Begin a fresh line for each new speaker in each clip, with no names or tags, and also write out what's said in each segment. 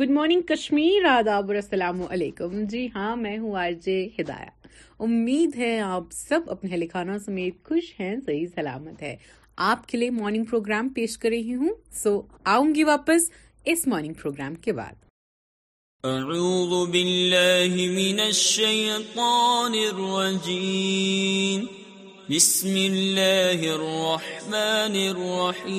Good morning Kashmir آداب اور السلام علیکم جی ہاں میں ہوں آر جے ہدایہ امید ہے آپ سب اپنے خانوں سمیت خوش ہیں صحیح سلامت ہے آپ کے لیے مارننگ پروگرام پیش کر رہی ہوں سو آؤں گی واپس اس مارننگ پروگرام کے بعد اعوذ باللہ من الشیطان الرجیم بسم اللہ الرحمن الرحیم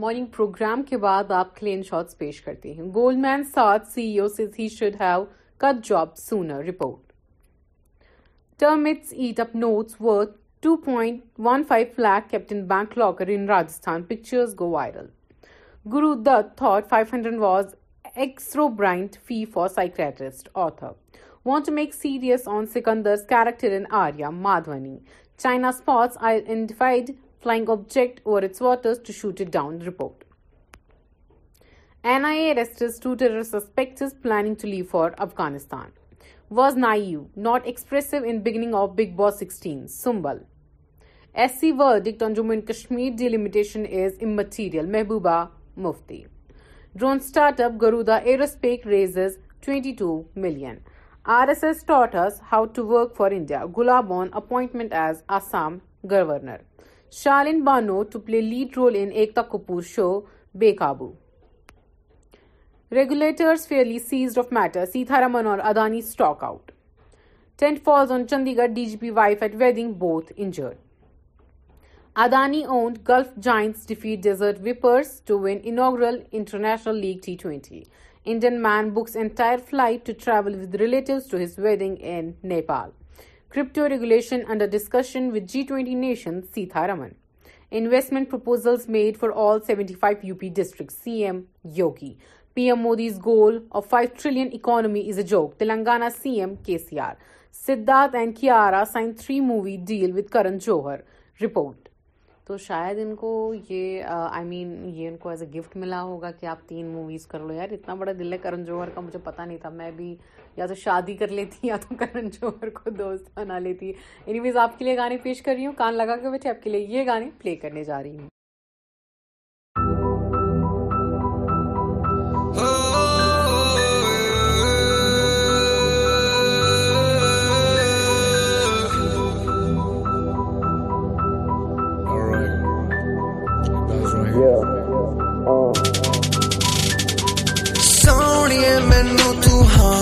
مارننگ پروگرام کے بعد آپ کلین شاٹس پیش کرتے ہیں گولڈ مین ساتھ سی سات says he should have cut job sooner report ٹرمٹس at up notice worth two point one five flake captain bank locker in Rajasthan pictures go viral Guru Dutt the five hundred was ایکسرو Bryant fee for psychiatrists author want to make series on سیکندرز character آریا معدونی China spots I'd flying object اور its waters to shoot it down report N I A planning to leave for Afghanistan was نائی you not express in beginning of big boss sixteen S C world Jammu Kashmir delimitation material Mehbooba Mufti drone start up Garuda aerospace raises twenty two million R S S ٹارٹرز how to work for India Gulab own appointment as Assam governor Shalin Bano to play lead role in Ekta Kapoor's show Bekabu. Regulators fairly seized of matter, Seetharaman or Adani's stock out. Tent falls on Chandigarh, DGP wife at wedding, both injured. Adani-owned Gulf Giants defeat Desert Vipers to win inaugural International League T20. Indian man books entire flight to travel with relatives to his wedding in Nepal crypto regulation under discussion with G20 nation Seetharaman. Investment proposals made for all 75 UP districts, CM Yogi. PM Modi's goal of 5 trillion economy is a joke, Telangana CM KCR. Siddharth and Kiara signed 3-movie deal with Karan Johar. Report. تو شاید ان کو یہ I mean یہ ان کو as a gift ملا ہوگا کہ آپ تین موویز کر لو یار اتنا بڑا دل ہے کرن جوہر کا مجھے پتا نہیں تھا میں بھی یا تو شادی کر لیتی یا تو کرن جوہر کو دوست بنا لیتی اینی ویز آپ کے لیے گانے پیش کر رہی ہوں کان لگا کے بیٹھے آپ کے لیے یہ گانے پلے کرنے جا رہی ہوں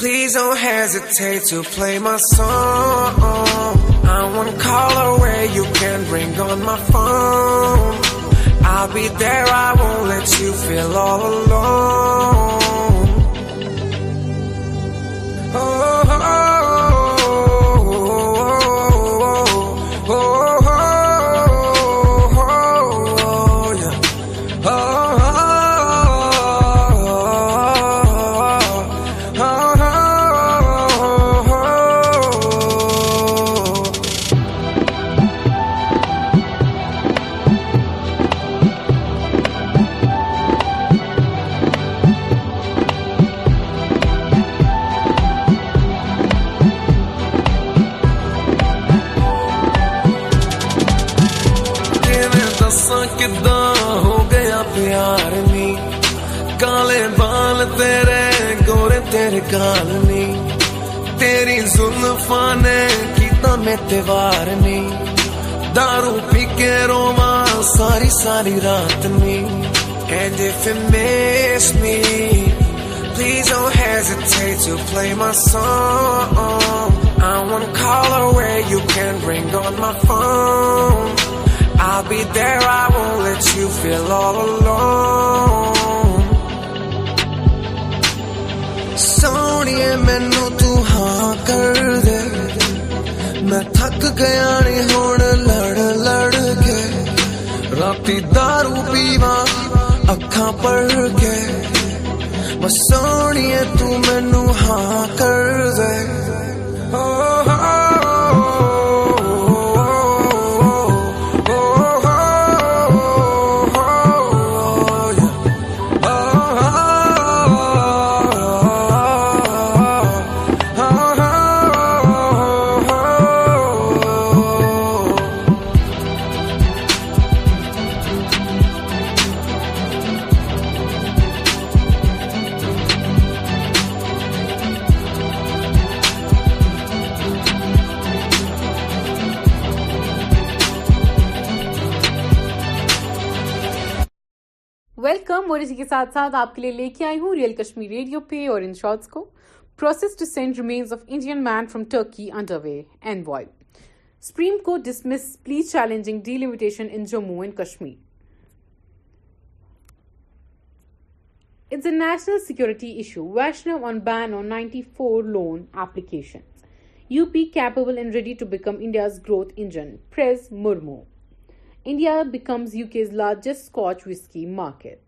پلیز یو کینگ مف آ چھ لو نکالنی تیری زلفا نے کیتا میں تیوار نی دارو پی کے روما ساری ساری رات نی And if you miss me Please don't hesitate to play my song I wanna call her where you can ring on my phone I'll be there, I won't let you feel all alone میں تھک گیا نی ہوں لڑ لڑ کے راتی دارو پیوا اکھا پڑ کے بس سونی ہے میں ہاں کر ہو اور اسی کے ساتھ ساتھ آپ کے کے لیے لے آئی ہوں ریئل کشمیر ریڈیو پہ اور ان شارٹس کو process to send remains of Indian main from Turkey under way and boy supreme کو dismiss pleas challenging delimitation in Jammu and Kashmir it's a national security issue Vaishno on ban on ninety four loan application U P capable and ready to become India's growth engine praise Murmu India becomes U K's largest scotch whisky market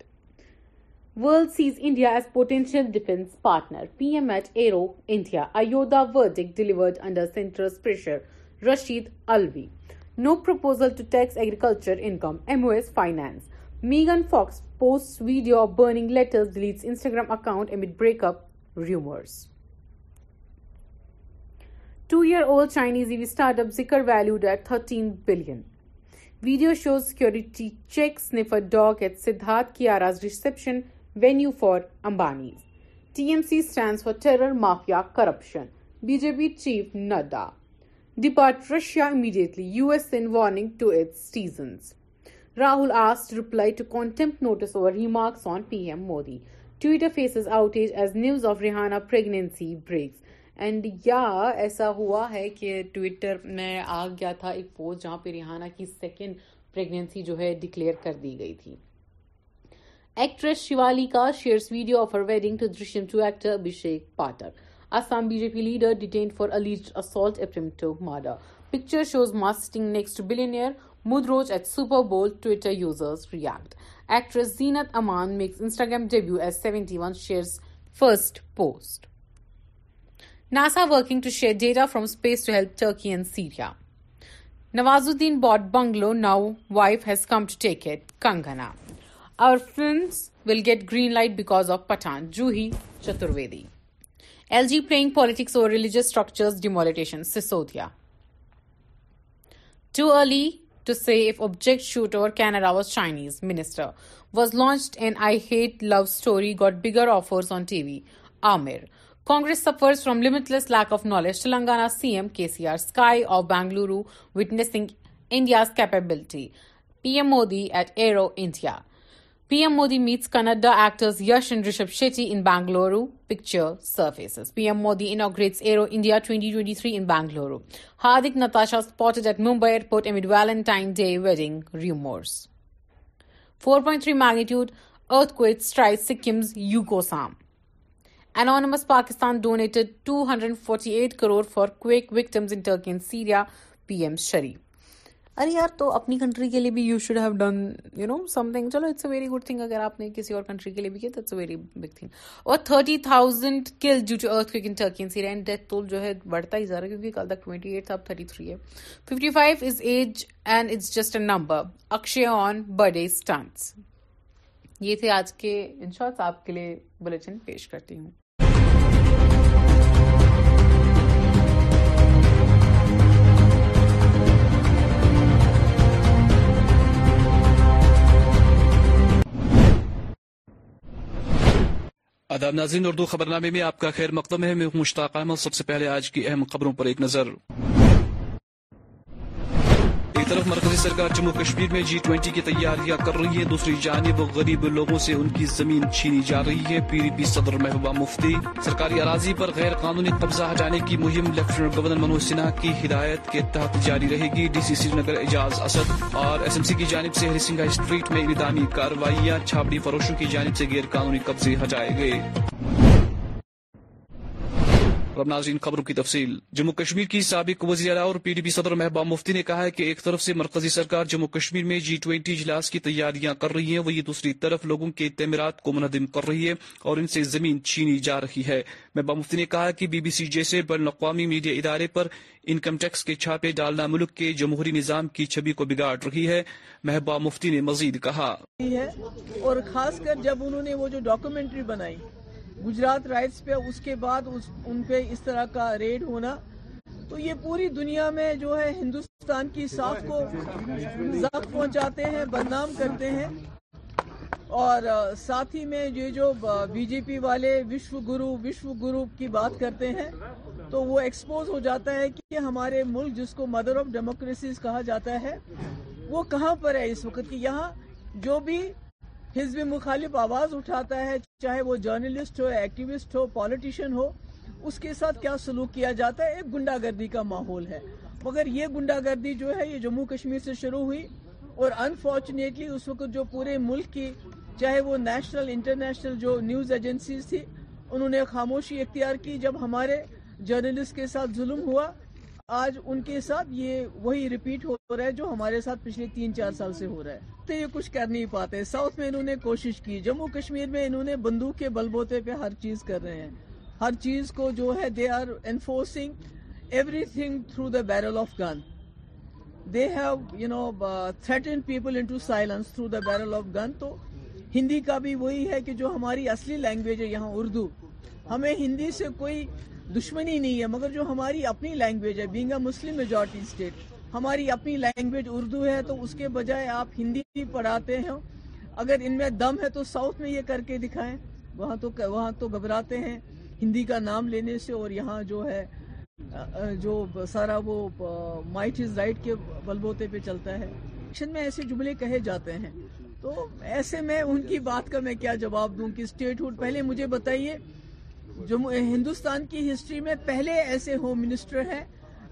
world sees India as potential defence partner P M at arrow India آیودا وڈک delivered اڈر central pressure Rashid الو proposal to tax agriculture income M O S finance Megan Fox post video burning letter delete Instagram account amid break up rumours two year old Chinese EV start اپیکر valued at thirteen billion video show security check sniffer dog at سارتھ کی آراز reception venue for Ambanis T M C stand for terror mafia corruption be J P chief Nadda depart Russia immediately U S in warning to its citizens Rahul آس reply to content notice over remarks on P M Modi Twitter faces outage as news of Rihanna pregnancy breaks and یا ایسا ہوا ہے کہ Twitter میں آ گیا تھا ایک پوسٹ جہاں پہ ریحانہ کی سیکنڈ پریگنینسی جو ہے ڈکلیئر کر دی گئی تھی ایکٹریس شیوالی کا shares video of her wedding to ایسر Abhishek Pathak Assam B J P leader detained for murder picture shows ماسٹنگ next billionaire مدروز at super bold Twitter users ریاٹ actress Zeenat Aman makes Instagram debut as seventy one shares first post فرامس نوازی baud bungalow know wife has come to take it Kangana Our films will get green light because of Pathan, Juhi, Chaturvedi. LG playing politics over religious structures, demolition, Sisodia. Too early to say if Object Shoot over Canada was Chinese, Minister. Was launched and I Hate Love Story got bigger offers on TV, Amir. Congress suffers from limitless lack of knowledge, Telangana CM KCR. Sky of Bangalore witnessing India's capability, PM Modi at Aero India. PM Modi meets Kannada actors Yash and Rishabh Shetty in Bangalore. Picture surfaces. PM Modi inaugurates Aero India 2023 in Bangalore. Hardik Natasha spotted at Mumbai airport amid Valentine's Day wedding rumors. 4.3 magnitude earthquake strikes Sikkim's Yukosam. Anonymous Pakistan donated 248 crore for quake victims in Turkey and Syria, PM Sharif. ارے یار تو اپنی country کے لیے بھی you should have done you know something چلو it's a very good thing اگر آپ نے کسی اور کنٹری کے لیے بھی کیا تو it's a very big thing اور thirty thousand killed due to earthquake in Turkey in Syria and death toll جو ہے بڑھتا ہی جا رہا ہے کیونکہ کل تک ٹوئنٹی ایٹ تھا اب تھرٹی تھری ہے fifty five is age and it's just a number Akshay on birthday stunts یہ تھے آج کے ان شارٹ آپ کے لیے بلٹن پیش کرتی ہوں
آداب ناظرین اردو خبرنامے میں آپ کا خیر مقدم ہے میں مشتاق احمد سب سے پہلے آج کی اہم خبروں پر ایک نظر طرف مرکزی سرکار جموں کشمیر میں جی ٹوئنٹی کی تیاریاں کر رہی ہے دوسری جانب غریب لوگوں سے ان کی زمین چھینی جا رہی ہے پی ڈی پی صدر محبوبہ مفتی سرکاری اراضی پر غیر قانونی قبضہ ہٹانے کی مہم لیفٹیننٹ گورنر منوج سنہا کی ہدایت کے تحت جاری رہے گی ڈی سی سری نگر اعجاز اسد اور ایس ایم سی کی جانب سے ہری سنگھا اسٹریٹ میں اندامی کاروائیاں چھاپڑی فروشوں کی جانب سے غیر قانونی قبضے ہٹائے گئے اور ناظرین خبروں کی تفصیل جموں کشمیر کی سابق وزیر اور پی ڈی پی صدر محبوب مفتی نے کہا ہے کہ ایک طرف سے مرکزی سرکار جموں کشمیر میں جی ٹوئنٹی اجلاس کی تیاریاں کر رہی ہیں وہ یہ دوسری طرف لوگوں کے تعمیرات کو منہدم کر رہی ہے اور ان سے زمین چھینی جا رہی ہے محبوب مفتی نے کہا کہ بی بی سی جیسے بین الاقوامی میڈیا ادارے پر انکم ٹیکس کے چھاپے ڈالنا ملک کے جمہوری نظام کی چھبی کو بگاڑ رہی ہے محبوب مفتی نے مزید کہا
اور خاص کر جب انہوں نے وہ جو ڈاکومنٹری بنائی گجرات رائٹس پہ اس کے بعد ان پہ اس طرح کا ریڈ ہونا تو یہ پوری دنیا میں جو ہے ہندوستان کی صاف کو پہنچاتے ہیں بدنام کرتے ہیں اور ساتھ ہی میں یہ جو بی جے پی والے وشو گرو وشو گرو کی بات کرتے ہیں تو وہ ایکسپوز ہو جاتا ہے کہ ہمارے ملک جس کو مدر آف ڈیموکریسیز کہا جاتا ہے وہ کہاں پر ہے اس وقت یہاں جو بھی حزب مخالف آواز اٹھاتا ہے چاہے وہ جرنلسٹ ہو ایکٹیوسٹ ہو پالیٹیشن ہو اس کے ساتھ کیا سلوک کیا جاتا ہے ایک گنڈا گردی کا ماحول ہے مگر یہ گنڈا گردی جو ہے یہ جموں کشمیر سے شروع ہوئی اور انفارچونیٹلی اس وقت جو پورے ملک کی چاہے وہ نیشنل انٹرنیشنل جو نیوز ایجنسیز تھی انہوں نے خاموشی اختیار کی جب ہمارے جرنلسٹ کے ساتھ ظلم ہوا آج ان کے ساتھ یہ وہی ریپیٹ ہو رہا ہے جو ہمارے ساتھ پچھلے تین چار سال سے ہو رہا ہے تو یہ کچھ کر نہیں پاتے ساؤتھ میں انہوں نے کوشش کی جموں کشمیر میں انہوں نے بندوق کے بل بوتے پہ ہر چیز کر رہے ہیں ہر چیز کو جو ہے they are enforcing everything through the barrel of gun they have you know threaten people into silence through the barrel of gun تو ہندی کا بھی وہی ہے کہ جو ہماری اصلی لینگویج ہے یہاں اردو ہمیں ہندی سے کوئی دشمنی نہیں ہے مگر جو ہماری اپنی لینگویج ہے مسلم میجورٹی ہماری اپنی لینگویج اردو ہے تو اس کے بجائے آپ ہندی بھی پڑھاتے ہیں اگر ان میں دم ہے تو ساؤتھ میں یہ کر کے دکھائیں وہاں تو وہاں تو گھبراتے ہیں ہندی کا نام لینے سے اور یہاں جو ہے جو سارا وہ مائٹ از رائٹ کے بلبوتے پہ چلتا ہے میں ایسے جملے کہے جاتے ہیں تو ایسے میں ان کی بات کا میں کیا جواب دوں کہ پہلے مجھے بتائیے جم ہندوستان کی ہسٹری میں پہلے ایسے ہوم منسٹر ہیں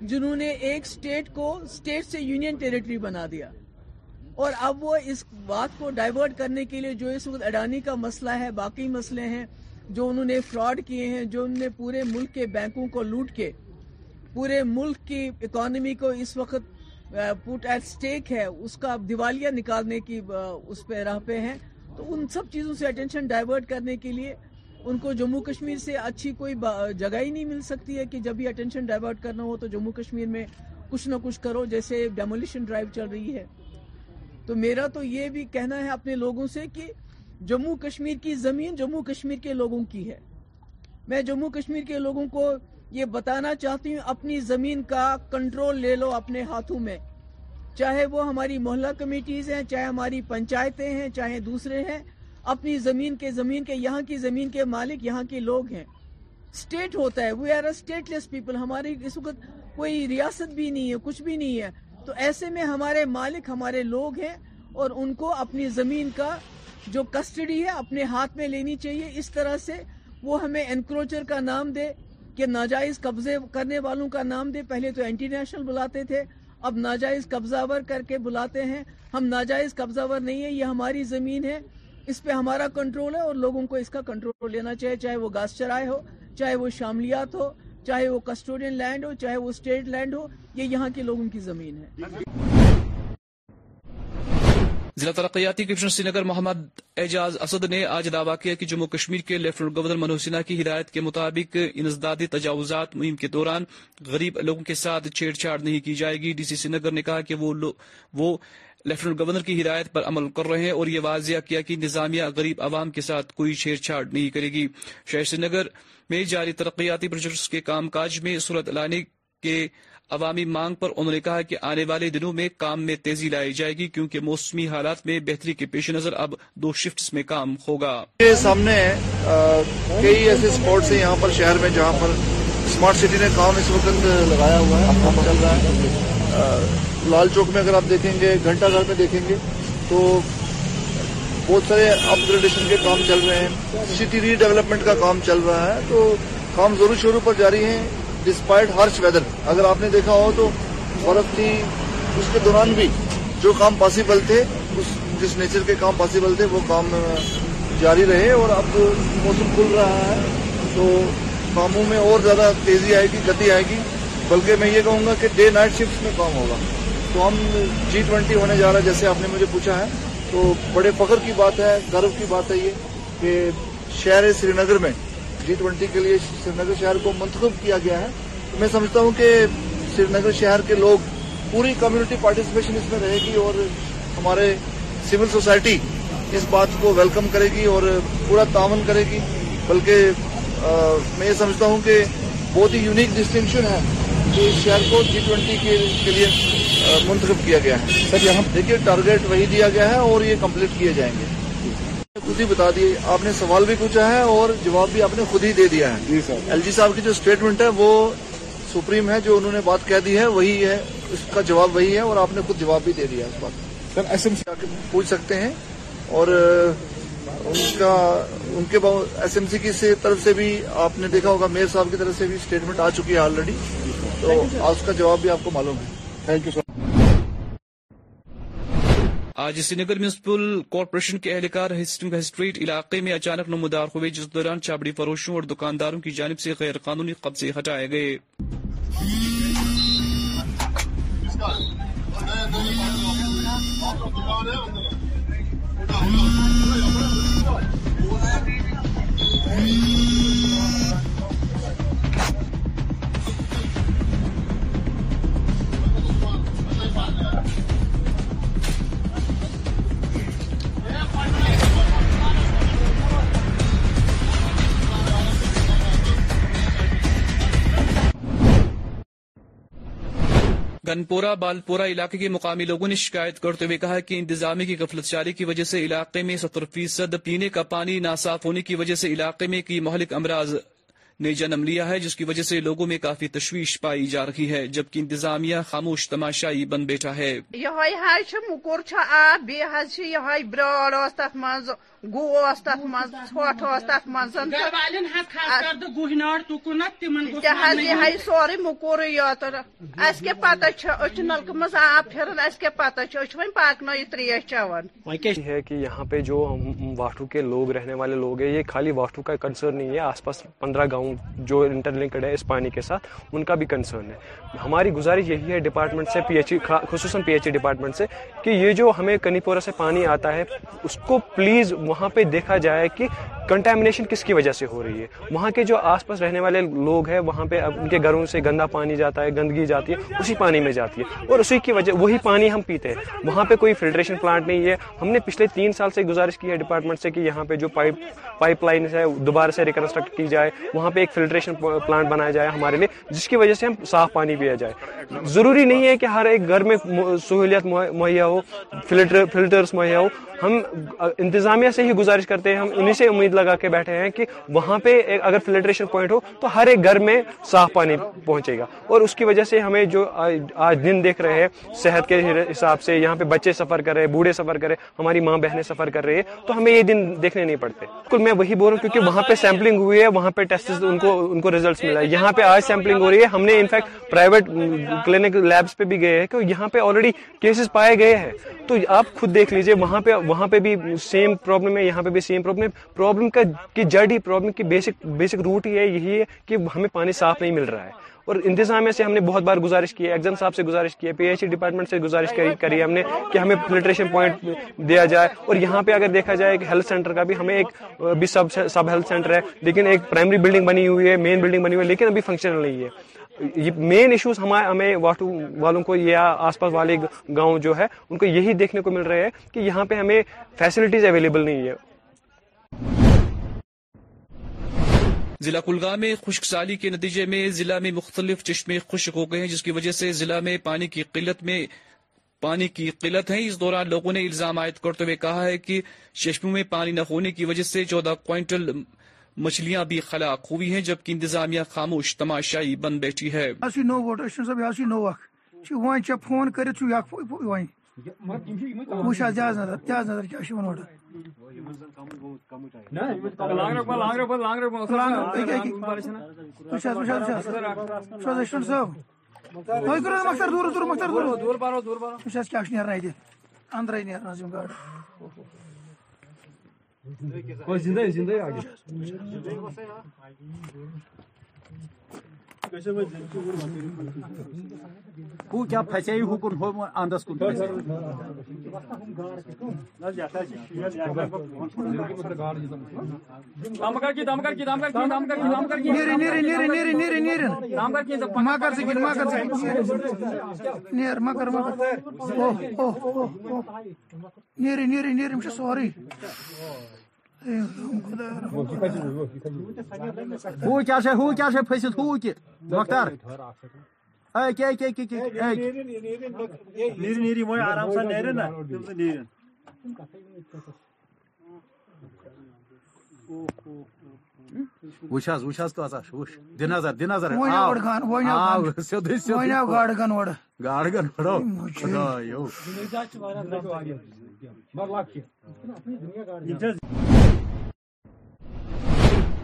جنہوں نے ایک سٹیٹ کو سٹیٹ سے یونین ٹیریٹری بنا دیا اور اب وہ اس بات کو ڈائیورٹ کرنے کے لیے جو اس وقت اڈانی کا مسئلہ ہے باقی مسئلے ہیں جو انہوں نے فراڈ کیے ہیں جو انہوں نے پورے ملک کے بینکوں کو لوٹ کے پورے ملک کی اکانومی کو اس وقت پٹ ایٹ سٹیک ہے اس کا دیوالیہ نکالنے کی اس پہ رہ پہ ہیں تو ان سب چیزوں سے اٹینشن ڈائیورٹ کرنے کے لیے ان کو جموں کشمیر سے اچھی کوئی جگہ ہی نہیں مل سکتی ہے کہ جب بھی اٹینشن ڈائیورٹ کرنا ہو تو جموں کشمیر میں کچھ نہ کچھ کرو جیسے ڈیمولیشن ڈرائیو چل رہی ہے تو میرا تو یہ بھی کہنا ہے اپنے لوگوں سے کہ جموں کشمیر کی زمین جموں کشمیر کے لوگوں کی ہے میں جموں کشمیر کے لوگوں کو یہ بتانا چاہتی ہوں اپنی زمین کا کنٹرول لے لو اپنے ہاتھوں میں چاہے وہ ہماری محلہ کمیٹیز ہیں چاہے ہماری پنچایتیں ہیں چاہے دوسرے ہیں اپنی زمین کے زمین کے یہاں کی زمین کے مالک یہاں کے لوگ ہیں اسٹیٹ ہوتا ہے وی لیس پیپل ہماری اس وقت کوئی ریاست بھی نہیں ہے کچھ بھی نہیں ہے تو ایسے میں ہمارے مالک ہمارے لوگ ہیں اور ان کو اپنی زمین کا جو کسٹڈی ہے اپنے ہاتھ میں لینی چاہیے اس طرح سے وہ ہمیں انکروچر کا نام دے کہ ناجائز قبضے کرنے والوں کا نام دے پہلے تو نیشنل بلاتے تھے اب ناجائز قبضہ ور کر کے بلاتے ہیں ہم ناجائز قبضہ ور نہیں ہے یہ ہماری زمین ہے اس پہ ہمارا کنٹرول ہے اور لوگوں کو اس کا کنٹرول لینا چاہیے چاہے وہ گاس چرائے ہو چاہے وہ شاملیات ہو چاہے وہ کسٹوڈین لینڈ ہو چاہے وہ اسٹیٹ لینڈ ہو یہ یہاں کے لوگوں کی زمین ہے
ضلع ترقیاتی کمشنر سری نگر محمد اعجاز اسد نے آج دعویٰ کیا کہ جموں کشمیر کے لیفٹنٹ گورنر سنہا کی ہدایت کے مطابق انسدادی تجاوزات مہم کے دوران غریب لوگوں کے ساتھ چھیڑ چھاڑ نہیں کی جائے گی ڈی سی سری نگر نے کہا کہ وہ لیفٹنٹ گورنر کی ہدایت پر عمل کر رہے ہیں اور یہ واضح کیا کہ نظامیہ غریب عوام کے ساتھ کوئی چھیڑ چھاڑ نہیں کرے گی شہر سری نگر میں جاری ترقیاتی پروجیکٹس کے کام کاج میں صورت لانے کے عوامی مانگ پر انہوں نے کہا کہ آنے والے دنوں میں کام میں تیزی لائی جائے گی کیونکہ موسمی حالات میں بہتری کے پیش نظر اب دو شفٹس میں کام ہوگا
سامنے کئی ایسے ہیں یہاں پر شہر میں جہاں پر نے کام اس وقت لگایا ہوا ہے لال چوک میں اگر آپ دیکھیں گے گھنٹہ گھر میں دیکھیں گے تو بہت سارے اپ گریڈیشن کے کام چل رہے ہیں سٹی ری ڈیولپمنٹ کا کام چل رہا ہے تو کام ضرور شروع پر جاری ہیں ڈسپائٹ ہارش ویدر اگر آپ نے دیکھا ہو تو برف تھی اس کے دوران بھی جو کام پاسبل تھے اس جس نیچر کے کام پاسبل تھے وہ کام جاری رہے اور اب موسم کھل رہا ہے تو کاموں میں اور زیادہ تیزی آئے گی گتی آئے گی بلکہ میں یہ کہوں گا کہ ڈے نائٹ شفٹ میں کام ہوگا تو ہم جی ٹوینٹی ہونے جا رہا ہے جیسے آپ نے مجھے پوچھا ہے تو بڑے فخر کی بات ہے گرو کی بات ہے یہ کہ شہر سری نگر میں جی ٹوینٹی کے لیے سری نگر شہر کو منتخب کیا گیا ہے تو میں سمجھتا ہوں کہ سری نگر شہر کے لوگ پوری کمیونٹی پارٹیسپیشن اس میں رہے گی اور ہمارے سول سوسائٹی اس بات کو ویلکم کرے گی اور پورا تعاون کرے گی بلکہ میں یہ سمجھتا ہوں کہ بہت ہی یونیک ڈسٹنکشن ہے شہر کو جی ٹوینٹی کے لیے منتخب کیا گیا ہے سر یہاں دیکھیے ٹارگیٹ وہی دیا گیا ہے اور یہ کمپلیٹ کیے جائیں گے جی۔ خود ہی بتا دی آپ نے سوال بھی پوچھا ہے اور جواب بھی آپ نے خود ہی دے دیا ہے ایل جی صاحب کی جو اسٹیٹمنٹ ہے وہ سپریم ہے جو انہوں نے بات کہہ دی ہے وہی ہے اس کا جواب وہی ہے اور آپ نے خود جواب بھی دے دیا اس بات سر سی پوچھ سکتے ہیں اور ان کے ایس ایم سی کی طرف سے بھی آپ نے دیکھا ہوگا میئر صاحب کی طرف سے بھی اسٹیٹمنٹ آ چکی ہے آلریڈی تو کا جواب بھی آپ کو معلوم ہے
آج سری نگر میونسپل کارپوریشن کے اہلکار اسٹریٹ علاقے میں اچانک نمودار ہوئے جس دوران چابڑی فروشوں اور دکانداروں کی جانب سے غیر قانونی قبضے ہٹائے گئے گنپورہ بالپورہ علاقے کے مقامی لوگوں نے شکایت کرتے ہوئے کہا کہ انتظامی کی غفلت شاری کی وجہ سے علاقے میں ستر فیصد پینے کا پانی ناصاف ہونے کی وجہ سے علاقے میں کی مہلک امراض نے جنم لیا ہے جس کی وجہ سے لوگوں میں کافی تشویش پائی جا رہی ہے جبکہ انتظامیہ خاموش تماشائی بن بیٹھا ہے یہ
یہ گوس اوس تتھ منٛز ژھۄٹھ اوس تتھ منٛز تہِ حظ یِہے سورُے مۄکورٕے یوت اسہِ کیٛاہ پتہ چھِ أسۍ چھِ نلکہٕ منٛز آب پھِران اسہِ کیٛاہ پتہ چھِ أسۍ چھِ وۄنۍ پاکنٲیِتھ ترٛیش
چٮ۪وان ہے کہ یہاں پہ جو واٹو کے لوگ رہنے والے لوگ ہیں یہ خالی واٹو کا کنسرن نہیں ہے آس پاس پندرہ گاؤں جو انٹر لنکڈ ہے اس پانی کے ساتھ ان کا بھی کنسرن ہے ہماری گزارش یہی ہے ڈپارٹمنٹ سے پی ایچ ای خصوصاً پی ایچ ای ڈپارٹمنٹ سے کہ یہ جو ہمیں کنی پورہ سے پانی آتا ہے اس کو پلیز وہاں پہ دیکھا جائے کہ کنٹامنیشن کس کی وجہ سے ہو رہی ہے وہاں کے جو آس پاس رہنے والے لوگ ہیں وہاں پہ ان کے گھروں سے گندا پانی جاتا ہے گندگی جاتی ہے اسی پانی میں جاتی ہے اور اسی کی وجہ وہی پانی ہم پیتے ہیں وہاں پہ کوئی فلٹریشن پلانٹ نہیں ہے ہم نے پچھلے تین سال سے گزارش کی ہے ڈپارٹمنٹ سے کہ یہاں پہ جو پائپ پائپ لائنس ہے دوبارہ سے ریکنسٹرکٹ کی جائے وہاں پہ ایک فلٹریشن پلانٹ بنایا جائے ہمارے لیے جس کی وجہ سے ہم صاف پانی پیا جائے ضروری نہیں ہے کہ ہر ایک گھر میں سہولیت مہیا ہو فلٹر فلٹرس مہیا ہو ہم انتظامیہ سے ہی گزارش کرتے ہیں ہم انہیں سے امید لگا کے بیٹھے ہیں کہ وہاں پہ اگر فلٹریشن ہو تو ہر ایک گھر میں صاف پانی پہنچے گا اور اس کی وجہ سے ہمیں جو آج دن دیکھ رہے ہیں صحت کے حساب سے یہاں پہ بچے سفر کر رہے ہیں بوڑھے سفر کر رہے ہیں ہماری ماں بہنیں سفر کر رہی ہے تو ہمیں یہ دن دیکھنے نہیں پڑتے بالکل میں وہی بول رہا ہوں کیونکہ وہاں پہ سیمپلنگ ہوئی ہے وہاں پہ ٹیسٹ ان کو ریزلٹس ملا ہے یہاں پہ آج سیمپلنگ ہو رہی ہے ہم نے انفیکٹ پرائیویٹ کلینک لیبس پہ بھی گئے ہیں کہ یہاں پہ آلریڈی کیسز پائے گئے ہیں تو آپ خود دیکھ لیجئے وہاں پہ وہاں پہ بھی سیم پرابلم ہے یہاں پہ بھی سیم پرابلم ہے پرابلم کا کی جڑ ہی پرابلم کی بیسک بیسک روٹ ہی ہے یہی ہے کہ ہمیں پانی صاف نہیں مل رہا ہے اور انتظامیہ سے ہم نے بہت بار گزارش کی ہے ایگزام صاحب سے گزارش کی ہے پی ایچ ڈی ڈپارٹمنٹ سے گزارش کری ہم نے کہ ہمیں فلٹریشن پوائنٹ دیا جائے اور یہاں پہ اگر دیکھا جائے کہ ہیلتھ سینٹر کا بھی ہمیں ایک بھی سب سب ہیلتھ سینٹر ہے لیکن ایک پرائمری بلڈنگ بنی ہوئی ہے مین بلڈنگ بنی ہوئی ہے لیکن ابھی فنکشنل نہیں ہے یہ مین ایشوز ہمیں واٹو والوں کو یا آس پاس والے گاؤں جو ہے ان کو یہی دیکھنے کو مل رہے ہیں کہ یہاں پہ ہمیں فیسلٹیز اویلیبل نہیں ہے
ضلع کلگا میں خشک سالی کے نتیجے میں ضلع میں مختلف چشمے خشک ہو گئے ہیں جس کی وجہ سے میں پانی کی قلت میں پانی کی قلت ہے اس دوران لوگوں نے الزام عائد کرتے ہوئے کہا ہے کہ چشموں میں پانی نہ ہونے کی وجہ سے چودہ کوئنٹل مچھلیاں بھی خلاق ہوئی ہیں جبکہ انتظامیہ خاموش تماشائی بن بیٹھی ہے
نوٹر عرشن صاحب فون کروٹ جی جی آگے کیا پا حکم ہو اندس کن مگر نیر نیری سوری حظ پھسخت وچ تو شوش دن دن گاڑا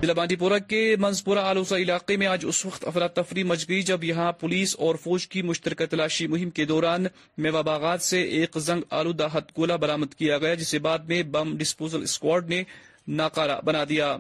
ضلع پورہ کے منزپورہ آلوزہ علاقے میں آج اس وقت افراتفری مچ گئی جب یہاں پولیس اور فوج کی مشترکہ تلاشی مہم کے دوران میوہ باغات سے ایک زنگ آلودہ گولہ برامد کیا گیا جسے بعد میں بم ڈسپوزل اسکواڈ نے ناکارہ بنا دیا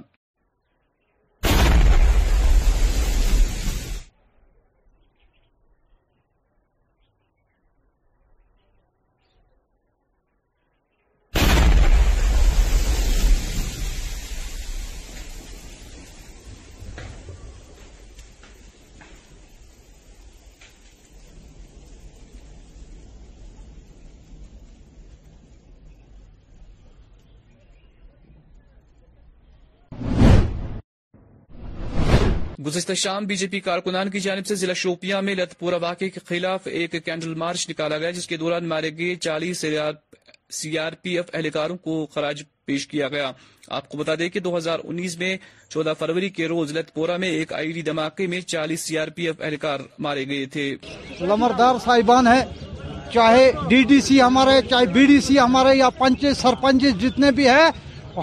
گزشتہ شام بی جے پی کارکنان کی جانب سے ضلع شوپیاں میں لت پورا واقعے کے خلاف ایک کینڈل مارچ نکالا گیا جس کے دوران مارے گئے چالیس سی آر پی ایف اہلکاروں کو خراج پیش کیا گیا آپ کو بتا دیں کہ دو ہزار انیس میں چودہ فروری کے روز لت پورا میں ایک آئی ڈی دھماکے میں چالیس سی آر پی ایف اہلکار مارے گئے تھے
لمردار ہے چاہے ڈی ڈی سی ہمارے چاہے بی ڈی سی ہمارے یا پنچ سرپنچ جتنے بھی ہیں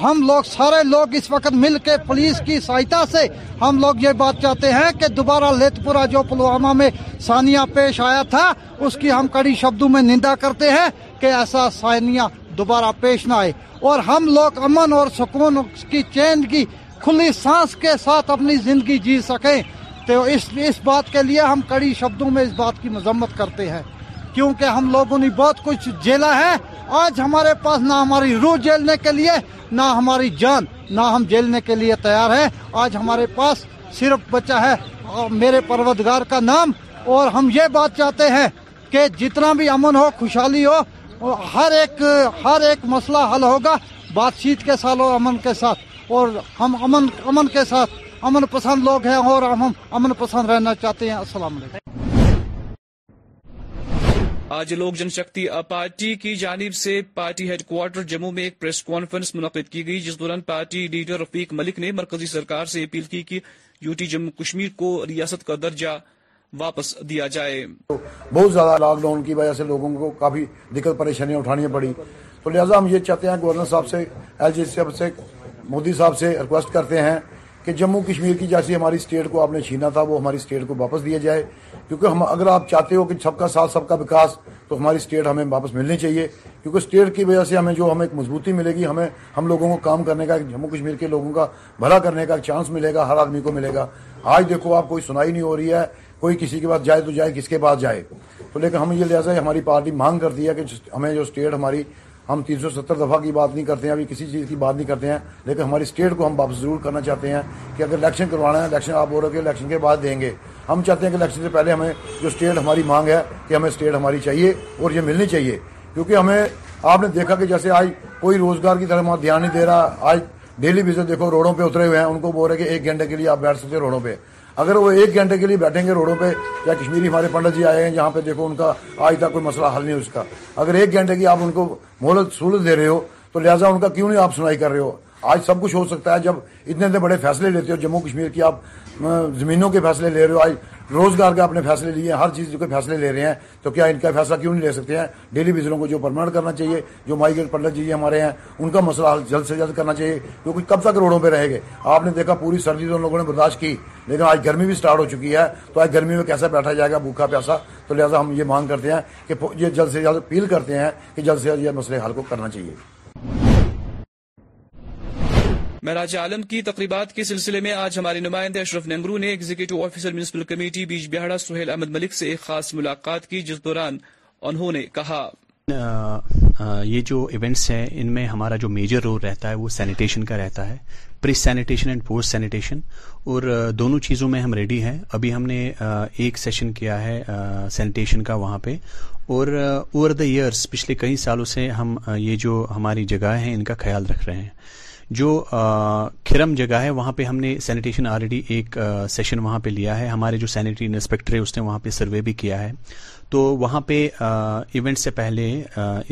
ہم لوگ سارے لوگ اس وقت مل کے پولیس کی سہایتا سے ہم لوگ یہ بات چاہتے ہیں کہ دوبارہ لیت پورا جو پلوامہ میں ثانیہ پیش آیا تھا اس کی ہم کڑی شبدوں میں نندا کرتے ہیں کہ ایسا ثانیہ دوبارہ پیش نہ آئے اور ہم لوگ امن اور سکون کی چین کی کھلی سانس کے ساتھ اپنی زندگی جی سکیں تو اس اس بات کے لیے ہم کڑی شبدوں میں اس بات کی مذمت کرتے ہیں کیونکہ ہم لوگوں نے بہت کچھ جیلا ہے آج ہمارے پاس نہ ہماری روح جیلنے کے لیے نہ ہماری جان نہ ہم جیلنے کے لیے تیار ہے آج ہمارے پاس صرف بچہ ہے میرے پروتگار کا نام اور ہم یہ بات چاہتے ہیں کہ جتنا بھی امن ہو خوشحالی ہو ہر ایک ہر ایک مسئلہ حل ہوگا بات چیت کے ساتھ امن کے ساتھ اور ہم امن امن کے ساتھ امن پسند لوگ ہیں اور ہم امن پسند رہنا چاہتے ہیں السلام علیکم
آج لوک جن شکتی پارٹی کی جانب سے پارٹی ہیڈ کوارٹر جموں میں ایک پریس کانفرنس منعقد کی گئی جس دوران پارٹی لیڈر رفیق ملک نے مرکزی سرکار سے اپیل کی کہ یوٹی جموں کشمیر کو ریاست کا درجہ واپس دیا جائے
بہت زیادہ لاک ڈاؤن کی وجہ سے لوگوں کو کافی دقت پریشانیاں اٹھانی پڑی تو لہٰذا ہم یہ چاہتے ہیں گورنر صاحب سے جی مودی صاحب سے ریکویسٹ کرتے ہیں کہ جموں کشمیر کی جیسی ہماری اسٹیٹ کو آپ نے چھینا تھا وہ ہماری اسٹیٹ کو واپس دیا جائے کیونکہ ہم اگر آپ چاہتے ہو کہ سب کا ساتھ سب کا وکاس تو ہماری اسٹیٹ ہمیں واپس ملنی چاہیے کیونکہ اسٹیٹ کی وجہ سے ہمیں جو ہمیں ایک مضبوطی ملے گی ہمیں ہم لوگوں کو کام کرنے کا جموں کشمیر کے لوگوں کا بھلا کرنے کا چانس ملے گا ہر آدمی کو ملے گا آج دیکھو آپ کوئی سنائی نہیں ہو رہی ہے کوئی کسی کے پاس جائے تو جائے کس کے پاس جائے تو لیکن ہمیں یہ لہٰذا ہماری پارٹی مانگ کرتی ہے کہ ہمیں جو اسٹیٹ ہماری ہم تین سو ستر دفعہ کی بات نہیں کرتے ہیں ابھی کسی چیز کی بات نہیں کرتے ہیں لیکن ہماری اسٹیٹ کو ہم واپس ضرور کرنا چاہتے ہیں کہ اگر الیکشن کروانا ہے الیکشن آپ بول رہے ہیں کہ الیکشن کے بعد دیں گے ہم چاہتے ہیں کہ الیکشن سے پہلے ہمیں جو اسٹیٹ ہماری مانگ ہے کہ ہمیں اسٹیٹ ہماری چاہیے اور یہ ملنی چاہیے کیونکہ ہمیں آپ نے دیکھا کہ جیسے آج کوئی روزگار کی طرف دھیان نہیں دے رہا آج ڈیلی بزنس دیکھو روڈوں پہ اترے ہوئے ہیں ان کو بول رہے کہ ایک گھنٹے کے لیے آپ بیٹھ سکتے روڈوں پہ اگر وہ ایک گھنٹے کے لیے بیٹھیں گے روڈوں پہ یا کشمیری ہمارے پنڈت جی آئے ہیں جہاں پہ دیکھو ان کا آج تک کوئی مسئلہ حل نہیں اس کا اگر ایک گھنٹے کی آپ ان کو مہلت سہولت دے رہے ہو تو لہٰذا ان کا کیوں نہیں آپ سنائی کر رہے ہو آج سب کچھ ہو سکتا ہے جب اتنے اتنے بڑے فیصلے لیتے ہو جموں کشمیر کی آپ زمینوں کے فیصلے لے رہے ہو آج روزگار کے اپنے فیصلے لیے ہر چیز کے فیصلے لے رہے ہیں تو کیا ان کا فیصلہ کیوں نہیں لے سکتے ہیں ڈیلی ویزروں کو جو پرماننٹ کرنا چاہیے جو مائیگریٹ کے پنڈت جی ہمارے ہیں ان کا مسئلہ جلد سے جلد کرنا چاہیے کیونکہ کب تک روڈوں پہ رہے گے آپ نے دیکھا پوری سردی تو ان لوگوں نے برداشت کی لیکن آج گرمی بھی اسٹارٹ ہو چکی ہے تو آج گرمی میں کیسا بیٹھا جائے گا بھوکا پیاسا تو لہٰذا ہم یہ مانگ کرتے ہیں کہ یہ جلد سے جلد اپیل کرتے ہیں کہ جلد سے جلد یہ مسئلے حال کو کرنا چاہیے
مہراج عالم کی تقریبات کے سلسلے میں آج ہمارے نمائندہ اشرف ننگرو نے executive officer municipal committee Bijbehara Sohail Ahmad Malik سے ایک خاص ملاقات کی جس دوران انہوں نے کہا
یہ جو ایونٹس ہیں ان میں ہمارا جو میجر رول رہتا ہے وہ سینیٹیشن کا رہتا ہے pre sanitation and post sanitation اور دونوں چیزوں میں ہم ریڈی ہیں ابھی ہم نے ایک سیشن کیا ہے سینیٹیشن کا وہاں پہ اور اوور دا ایئرس پچھلے کئی سالوں سے ہم یہ جو ہماری جگہ ہیں ان کا خیال رکھ رہے ہیں جو کھرم جگہ ہے وہاں پہ ہم نے سینیٹیشن آلریڈی ایک سیشن وہاں پہ لیا ہے ہمارے جو سینیٹری انسپیکٹر ہے اس نے وہاں پہ سروے بھی کیا ہے تو وہاں پہ ایونٹ سے پہلے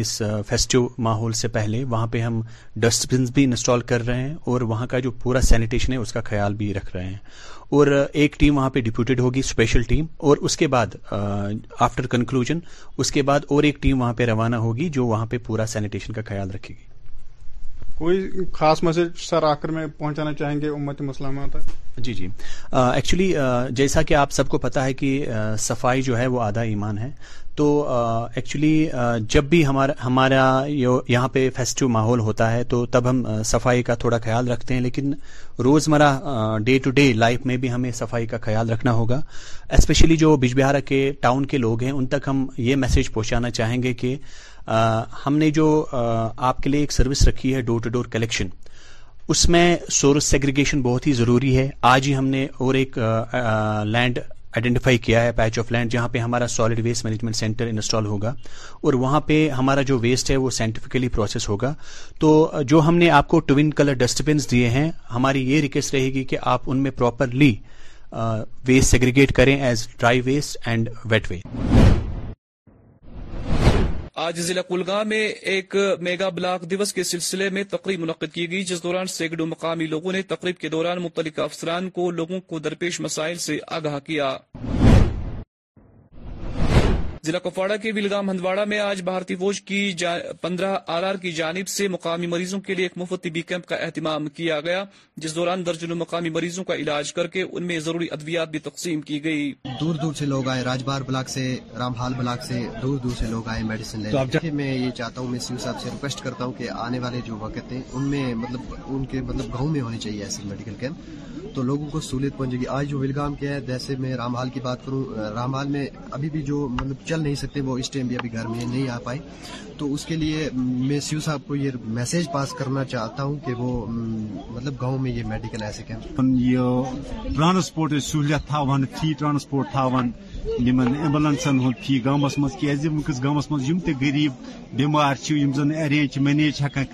اس فیسٹیو ماحول سے پہلے وہاں پہ ہم ڈسٹ بنز بھی انسٹال کر رہے ہیں اور وہاں کا جو پورا سینیٹیشن ہے اس کا خیال بھی رکھ رہے ہیں اور ایک ٹیم وہاں پہ ڈپوٹیڈ ہوگی اسپیشل ٹیم اور اس کے بعد آفٹر کنکلوژن اس کے بعد اور ایک ٹیم وہاں پہ روانہ ہوگی جو وہاں پہ پورا سینیٹیشن کا خیال رکھے گی
کوئی خاص مسجد سر آ میں پہنچانا چاہیں گے امت مسلمہ
تک جی جی ایکچولی جیسا کہ آپ سب کو پتا ہے کہ صفائی جو ہے وہ آدھا ایمان ہے تو ایکچولی جب بھی ہمارا ہمارا یہاں پہ فیسٹیو ماحول ہوتا ہے تو تب ہم صفائی کا تھوڑا خیال رکھتے ہیں لیکن روزمرہ ڈے ٹو ڈے لائف میں بھی ہمیں صفائی کا خیال رکھنا ہوگا اسپیشلی جو بج بہارا کے ٹاؤن کے لوگ ہیں ان تک ہم یہ میسج پہنچانا چاہیں گے کہ ہم نے جو آپ کے لیے ایک سروس رکھی ہے ڈور ٹو ڈور کلیکشن اس میں سورس سیگریگیشن بہت ہی ضروری ہے آج ہی ہم نے اور ایک لینڈ آئیڈینٹیفائی کیا ہے پیچ آف لینڈ جہاں پہ ہمارا solid waste management centre install ہوگا اور وہاں پہ ہمارا جو ویسٹ ہے وہ سائنٹیفکلی پروسیس ہوگا تو جو ہم نے آپ کو ٹوین کلر ڈسٹ بنس دیے ہیں ہماری یہ ریکویسٹ رہے گی کہ آپ ان میں پراپرلی ویسٹ سیگریگیٹ کریں as dry waste and wet waste
آج ضلع کلگاہ میں ایک میگا بلاک دیوس کے سلسلے میں تقریب منعقد کی گئی جس دوران سینکڑوں مقامی لوگوں نے تقریب کے دوران متعلقہ افسران کو لوگوں کو درپیش مسائل سے آگاہ کیا ضلع کپواڑہ کے ویلگام ہندواڑہ میں آج بھارتی فوج کی پندرہ آر آر کی جانب سے مقامی مریضوں کے لیے ایک مفت طبی کیمپ کا اہتمام کیا گیا جس دوران درجنوں مقامی مریضوں کا علاج کر کے ان میں ضروری ادویات بھی تقسیم کی گئی
دور دور سے لوگ آئے راج بار بلاک سے رامحال بلاک سے دور دور سے لوگ آئے میڈیسن میں یہ چاہتا ہوں میں سی صاحب سے ریکویسٹ کرتا ہوں کہ آنے والے جو وقت ہیں ان میں مطلب ان کے مطلب گاؤں میں ہونے چاہیے ایسے میڈیکل کیمپ تو لوگوں کو سہولت پہنچے گی آج جو ویلگام کے ہے جیسے میں رامحال کی بات کروں رامحال میں ابھی بھی جو مطلب چل نہیں سکتے وہ اس ٹائم بھی ابھی گھر میں نہیں آ پائے تو اس کے لیے میں سیو صاحب کو یہ میسج پاس کرنا چاہتا ہوں کہ وہ مطلب گاؤں میں یہ میڈیکل
کیمپ یہ ٹرانسپورٹ سہولیت تھا فری ٹرانسپورٹ تھا ہند فی گامس من کی ونکس گانس یم زن ارینج مینیج ہکان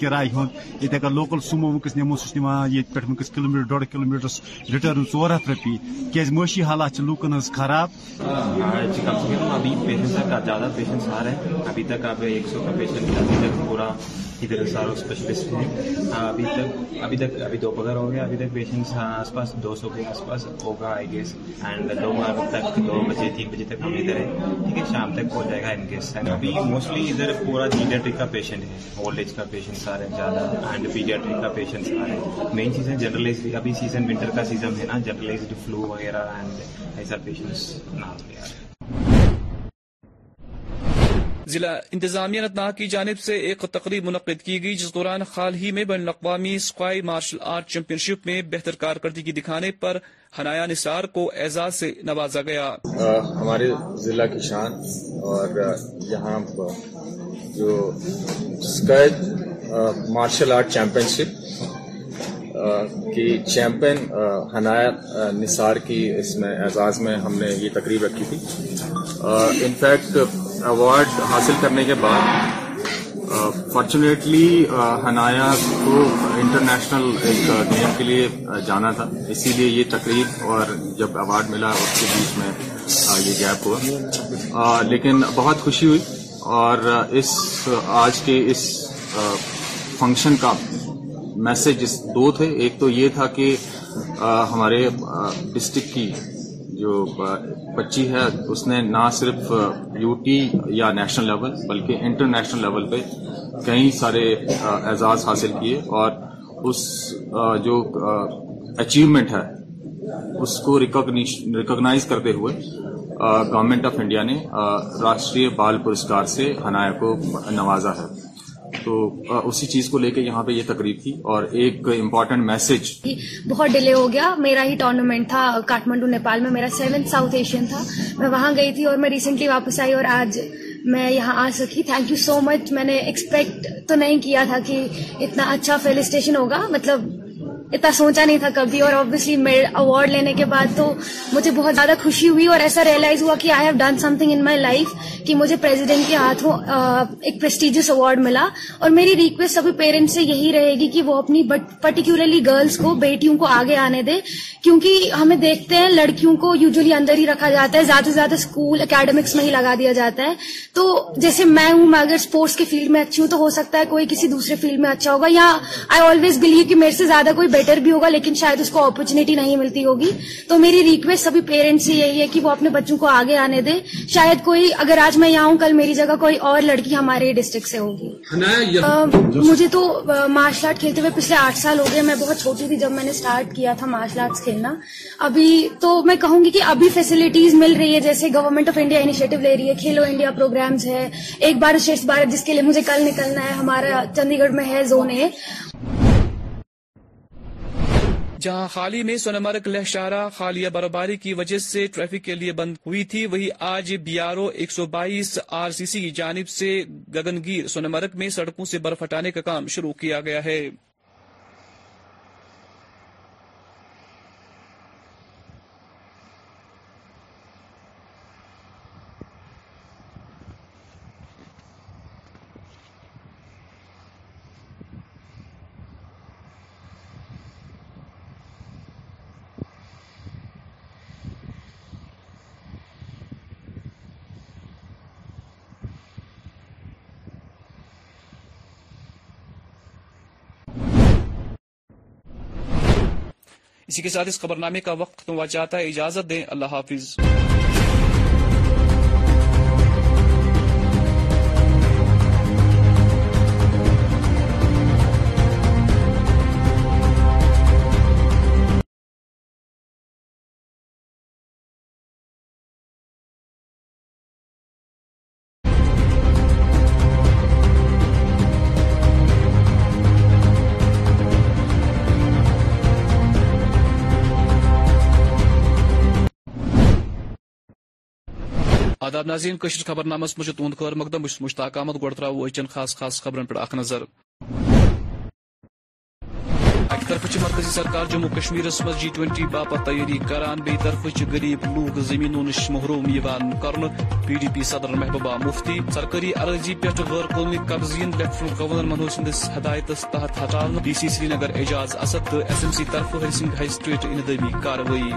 کرائے ہند اگر لوکل سو نمو نمبر سو ونکس کلو میٹر ڈوڑ کلو میٹرس رٹرن ٹور ہاتھ روپیے کیاز معاشی حالات لوکن ہز خراب
ادھر سارا ابھی تک ابھی تک ابھی دو پگھر ہو گیا ابھی تک پیشنٹس آس پاس دو سو کے آس پاس ہوگا آئی گیس اینڈ دو تک دو بجے تین بجے تک ہم ادھر ہیں ٹھیک ہے شام تک ہو جائے گا ان کیس اینڈ ابھی موسٹلی ادھر پورا جی کا پیشنٹ ہے اولڈ ایج کا پیشنٹ سارے زیادہ اینڈ پیڈیاٹرک کا پیشنٹ رہے ہیں مین چیز ہے جرنلائز ابھی سیزن ونٹر کا سیزن ہے نا جنرلائزڈ فلو وغیرہ اینڈ ایسا پیشنٹس نہ ہو گیا
ضلع انتظامیہ نتناگ کی جانب سے ایک تقریب منعقد کی گئی جس دوران حال ہی میں بین الاقوامی Sqay martial art championship میں بہتر کارکردگی دکھانے پر حنایا نثار کو اعزاز سے نوازا گیا
ہمارے ضلع کی شان اور یہاں جو scotch martial art championship کی چیمپئن حنایت نثار کی اس میں اعزاز میں ہم نے یہ تقریب رکھی تھی انفیکٹ ایوارڈ حاصل کرنے کے بعد فارچونیٹلی حنایا کو انٹرنیشنل ایک گیم کے لیے جانا تھا اسی لیے یہ تقریب اور جب ایوارڈ ملا اس کے بیچ میں یہ گیپ ہوا لیکن بہت خوشی ہوئی اور اس آج کے اس فنکشن کا میسیجز دو تھے ایک تو یہ تھا کہ ہمارے ڈسٹک کی جو بچی ہے اس نے نہ صرف یو ٹی یا نیشنل لیول بلکہ انٹرنیشنل لیول پہ کئی سارے اعزاز حاصل کیے اور اس جو اچیومنٹ ہے اس کو ریکگنائز کرتے ہوئے گورنمنٹ آف انڈیا نے راشٹریہ بال پرسکار سے حنایا کو نوازا ہے تو اسی چیز کو لے کے یہاں پہ یہ تقریب تھی اور ایک امپورٹنٹ میسج جی،
بہت ڈیلے ہو گیا میرا ہی ٹورنامنٹ تھا کاٹمنڈو نیپال میں میرا سیون ساؤتھ ایشین تھا میں وہاں گئی تھی اور میں ریسنٹلی واپس آئی اور آج میں یہاں آ سکی تھینک یو سو مچ میں نے ایکسپیکٹ تو نہیں کیا تھا کہ اتنا اچھا فیل اسٹیشن ہوگا مطلب اتنا سوچا نہیں تھا کبھی اور آبویسلی اوارڈ لینے کے بعد تو مجھے بہت زیادہ خوشی ہوئی اور ایسا ریئلائز ہوا کہ I have done thing in my life کہ مجھے پریزیڈنٹ کے ہاتھوں ایک پیسٹیجیئس اوارڈ ملا اور میری ریکویسٹ سبھی پیرنٹس سے یہی رہے گی کہ وہ اپنی پرٹیکولرلی گرلس کو بیٹیوں کو آگے آنے دے کیونکہ ہمیں دیکھتے ہیں لڑکیوں کو یوزلی اندر ہی رکھا جاتا ہے زیادہ سے زیادہ اسکول اکیڈمکس میں ہی لگا دیا جاتا ہے تو جیسے میں ہوں میں اگر اسپورٹس کے فیلڈ میں اچھی ہوں تو ہو سکتا ہے کوئی کسی دوسرے فیلڈ میں اچھا ہوگا یا آئی آلویز بلیو کہ میرے سے زیادہ کوئی بیٹر بھی ہوگا لیکن شاید اس کو اپرچونیٹی نہیں ملتی ہوگی تو میری ریکویسٹ سبھی پیرنٹس سے یہی ہے کہ وہ اپنے بچوں کو آگے آنے دے شاید کوئی اگر آج میں یہاں ہوں کل میری جگہ کوئی اور لڑکی ہمارے ڈسٹرکٹ سے ہوگی مجھے تو مارشل آرٹ کھیلتے ہوئے پچھلے آٹھ سال ہو گئے میں بہت چھوٹی تھی جب میں نے اسٹارٹ کیا تھا مارشل آرٹس کھیلنا ابھی تو میں کہوں گی کہ ابھی فیسلٹیز مل رہی ہے جیسے گورنمنٹ آف انڈیا انیشیٹو لے رہی ہے کھیلو انڈیا پروگرامز ہے ایک بار شرف بار جس کے لیے مجھے کل نکلنا ہے ہمارا چندی گڑھ میں ہے زون ہے
جہاں خالی میں سونامرگ لہ شاہ برباری کی وجہ سے ٹریفک کے لیے بند ہوئی تھی وہی آج بی آر او ایک سو بائیس آر سی سی جانب سے گگنگیر سونامرگ میں سڑکوں سے برف ہٹانے کا کام شروع کیا گیا ہے اسی کے ساتھ اس خبر نامے کا وقت ہوا وہ چاہتا ہے اجازت دیں اللہ حافظ آداب ناظرین کشر خبر نامس مجھے تہد خیر مقدم بس مشتاق احمد گو ترو اچن خاص خاص خبرن پہ اخ نظر طرف مرکزی سرکار جموں کشمیر مز جی ٹوینٹی باپت تیاری کران بی طرف غریب لوگ زمینوں نش محروم یوان کرن پی ڈی پی صدر محبوبہ مفتی سرکاری عرضی پہ غیر قبضین لیفٹنٹ گورنر منوج ہدایت تحت حٹال ڈی سی سری نگر اعجاز اسد تو ایس ایم سی طرف ہری سنگھ ہائی سٹریٹ اندمی کاروائی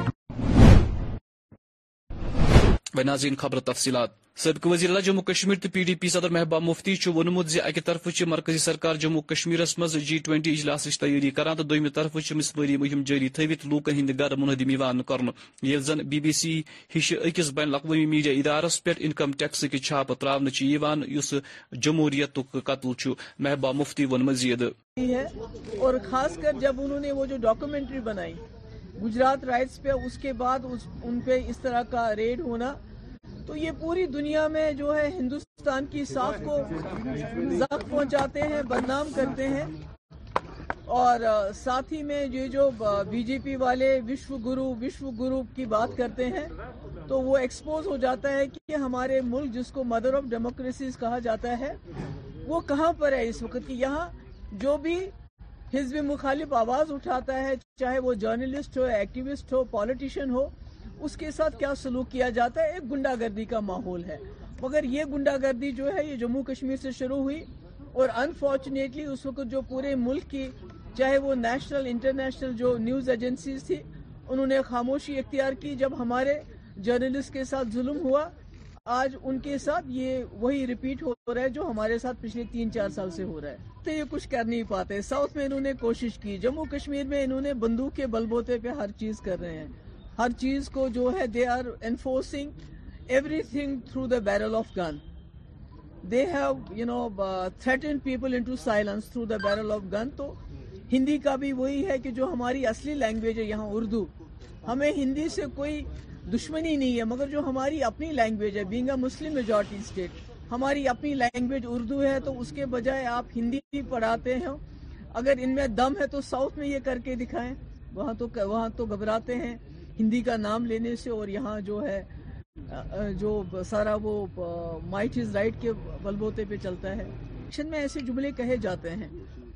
ونازین خبر تفصیلات سبق وزیر اعلیٰ جموں کشمیر تو پی ڈی پی صدر محبوبہ مفتی چھ ونمت زی اکی طرف چھ مرکزی سرکار جموں کشمیر اس مز جی ٹوینٹی اجلاس اس تیاری کران تو دویم طرف چھ مسوری مہم جاری تھویت لوک ہند گار منہدی میوان کرن یل زن بی بی سی ہش اکس بین لقوی میڈیا ادارہ سپٹ انکم ٹیکس کی چھا پتراون چھ یوان یس جمہوریت قتل چھ محبوبہ مفتی ونمزید مزید
اور خاص کر جب انہوں نے وہ جو ڈاکومنٹری بنائی گجرات رائٹس پہ اس کے بعد ان پہ اس طرح کا ریڈ ہونا تو یہ پوری دنیا میں جو ہے ہندوستان کی صاف کو پہنچاتے ہیں بدنام کرتے ہیں اور ساتھ ہی میں یہ جو بی جے پی والے وشو گرو وشو گرو کی بات کرتے ہیں تو وہ ایکسپوز ہو جاتا ہے کہ ہمارے ملک جس کو مدر آف ڈیموکریسیز کہا جاتا ہے وہ کہاں پر ہے اس وقت کی یہاں جو بھی حزب مخالف آواز اٹھاتا ہے چاہے وہ جرنلسٹ ہو ایکٹیوسٹ ہو پالیٹیشین ہو اس کے ساتھ کیا سلوک کیا جاتا ہے ایک گنڈا گردی کا ماحول ہے مگر یہ گنڈا گردی جو ہے یہ جموں کشمیر سے شروع ہوئی اور انفارچونیٹلی اس وقت جو پورے ملک کی چاہے وہ نیشنل انٹرنیشنل جو نیوز ایجنسیز تھی انہوں نے خاموشی اختیار کی جب ہمارے جرنلسٹ کے ساتھ ظلم ہوا آج ان کے ساتھ یہ وہی ریپیٹ ہو رہا ہے جو ہمارے ساتھ پچھلے تین چار سال سے ہو رہا ہے تو یہ کچھ کر نہیں پاتے ساؤتھ میں انہوں نے کوشش کی جموں کشمیر میں انہوں نے بندوق کے بل بوتے پہ ہر چیز کر رہے ہیں ہر چیز کو جو ہے they are enforcing everything through the barrel of gun they have you know threaten people into silence through the barrel of gun تو ہندی کا بھی وہی ہے کہ جو ہماری اصلی لینگویج ہے یہاں اردو ہمیں ہندی سے کوئی دشمنی نہیں ہے مگر جو ہماری اپنی لینگویج ہے مسلم میجورٹی ہماری اپنی لینگویج اردو ہے تو اس کے بجائے آپ ہندی پڑھاتے ہیں اگر ان میں دم ہے تو ساؤتھ میں یہ کر کے دکھائیں وہاں وہاں تو تو گھبراتے ہیں ہندی کا نام لینے سے اور یہاں جو ہے جو سارا وہ مائٹ از رائٹ کے بلبوتے پہ چلتا ہے میں ایسے جملے کہے جاتے ہیں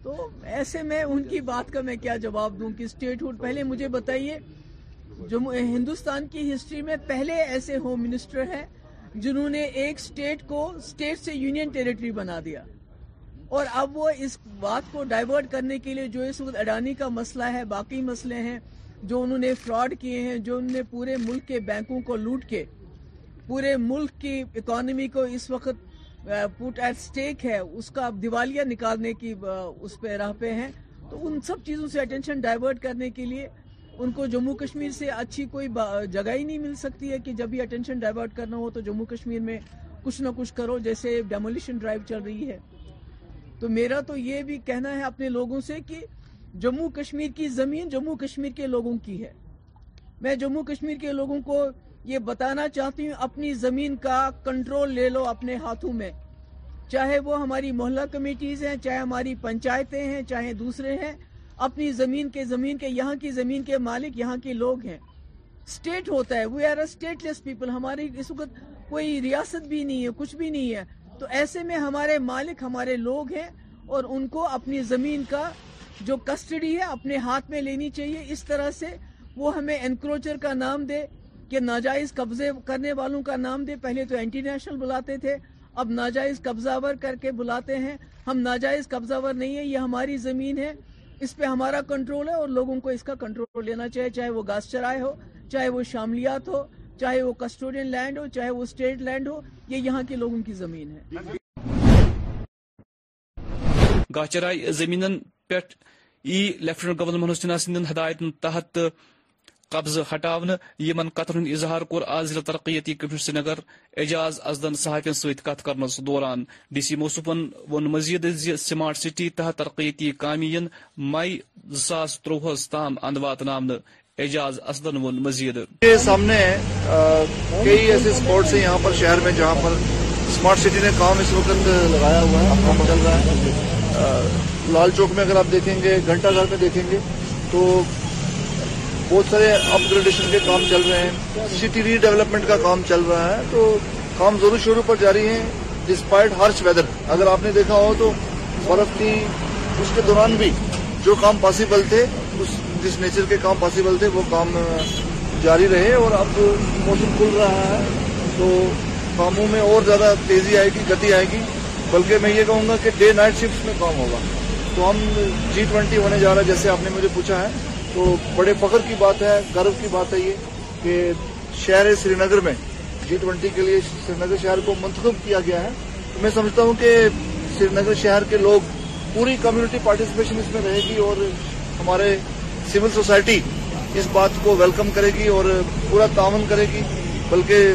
تو ایسے میں ان کی بات کا میں کیا جواب دوں کہ پہلے مجھے بتائیے ہندوستان کی ہسٹری میں پہلے ایسے ہوم منسٹر ہیں جنہوں نے ایک سٹیٹ کو سٹیٹ سے یونین ٹیریٹری بنا دیا اور اب وہ اس بات کو ڈائیورٹ کرنے کے لیے جو اس وقت اڈانی کا مسئلہ ہے باقی مسئلے ہیں جو انہوں نے فراڈ کیے ہیں جو انہوں نے پورے ملک کے بینکوں کو لوٹ کے پورے ملک کی اکانومی کو اس وقت پٹ ایٹ سٹیک ہے اس کا اب دیوالیاں نکالنے کی اس پہ راہ پہ ہیں تو ان سب چیزوں سے اٹینشن ڈائیورٹ کرنے کے لیے ان کو جموں کشمیر سے اچھی کوئی جگہ ہی نہیں مل سکتی ہے کہ جب بھی اٹینشن ڈائیورٹ کرنا ہو تو جموں کشمیر میں کچھ نہ کچھ کرو جیسے ڈیمولیشن ڈرائیو چل رہی ہے تو میرا تو یہ بھی کہنا ہے اپنے لوگوں سے کہ جموں کشمیر کی زمین جموں کشمیر کے لوگوں کی ہے میں جموں کشمیر کے لوگوں کو یہ بتانا چاہتی ہوں اپنی زمین کا کنٹرول لے لو اپنے ہاتھوں میں چاہے وہ ہماری محلہ کمیٹیز ہیں چاہے ہماری پنچایتیں ہیں چاہے دوسرے ہیں اپنی زمین کے زمین کے یہاں کی زمین کے مالک یہاں کے لوگ ہیں اسٹیٹ ہوتا ہے وی لیس پیپل ہماری اس وقت کوئی ریاست بھی نہیں ہے کچھ بھی نہیں ہے تو ایسے میں ہمارے مالک ہمارے لوگ ہیں اور ان کو اپنی زمین کا جو کسٹڈی ہے اپنے ہاتھ میں لینی چاہیے اس طرح سے وہ ہمیں انکروچر کا نام دے کہ ناجائز قبضے کرنے والوں کا نام دے پہلے تو نیشنل بلاتے تھے اب ناجائز قبضہ ور کر کے بلاتے ہیں ہم ناجائز قبضہ ور نہیں ہے یہ ہماری زمین ہے اس پہ ہمارا کنٹرول ہے اور لوگوں کو اس کا کنٹرول لینا چاہیے چاہے وہ گاس چرائے ہو چاہے وہ شاملیات ہو چاہے وہ کسٹوڈین لینڈ ہو چاہے وہ اسٹیٹ لینڈ ہو یہ یہاں کے لوگوں کی زمین ہے
ہدایت تحت قبضہ ہٹاؤن قطر ہند اظہار کور ضلع ترقیتی کمشن سری نگر اعجاز ازدن صحافی ست کرنس دوران ڈی سی ون مزید سمارٹ سٹی تحت ترقیتی کامین مئی زاس تروہس تام اند واتن اعجاز اسدن ون مزید
سامنے کئی ایسے اسپاٹس یہاں پر شہر میں جہاں پر سمارٹ سٹی نے کام اس وقت لگایا ہوا ہے ہے رہا لال چوک میں اگر آپ دیکھیں گے گھنٹہ گھر میں دیکھیں گے تو بہت سارے اپ گریڈیشن کے کام چل رہے ہیں سٹی ری ڈیولپمنٹ کا کام چل رہا ہے تو کام ضرور شروع پر جاری ہے ڈسپائٹ ہارش ویدر اگر آپ نے دیکھا ہو تو برف تھی اس کے دوران بھی جو کام پاسبل تھے جس نیچر کے کام پاسبل تھے وہ کام جاری رہے اور اب موسم کھل رہا ہے تو کاموں میں اور زیادہ تیزی آئے گی گتی آئے گی بلکہ میں یہ کہوں گا کہ ڈے نائٹ شفٹ میں کام ہوگا تو ہم جی ٹوینٹی ہونے جا رہا ہے جیسے آپ نے مجھے پوچھا ہے تو بڑے فخر کی بات ہے گرو کی بات ہے یہ کہ شہر سری نگر میں جی ٹوینٹی کے لیے سری نگر شہر کو منتخب کیا گیا ہے تو میں سمجھتا ہوں کہ سری نگر شہر کے لوگ پوری کمیونٹی پارٹیسپیشن اس میں رہے گی اور ہمارے سول سوسائٹی اس بات کو ویلکم کرے گی اور پورا تعاون کرے گی بلکہ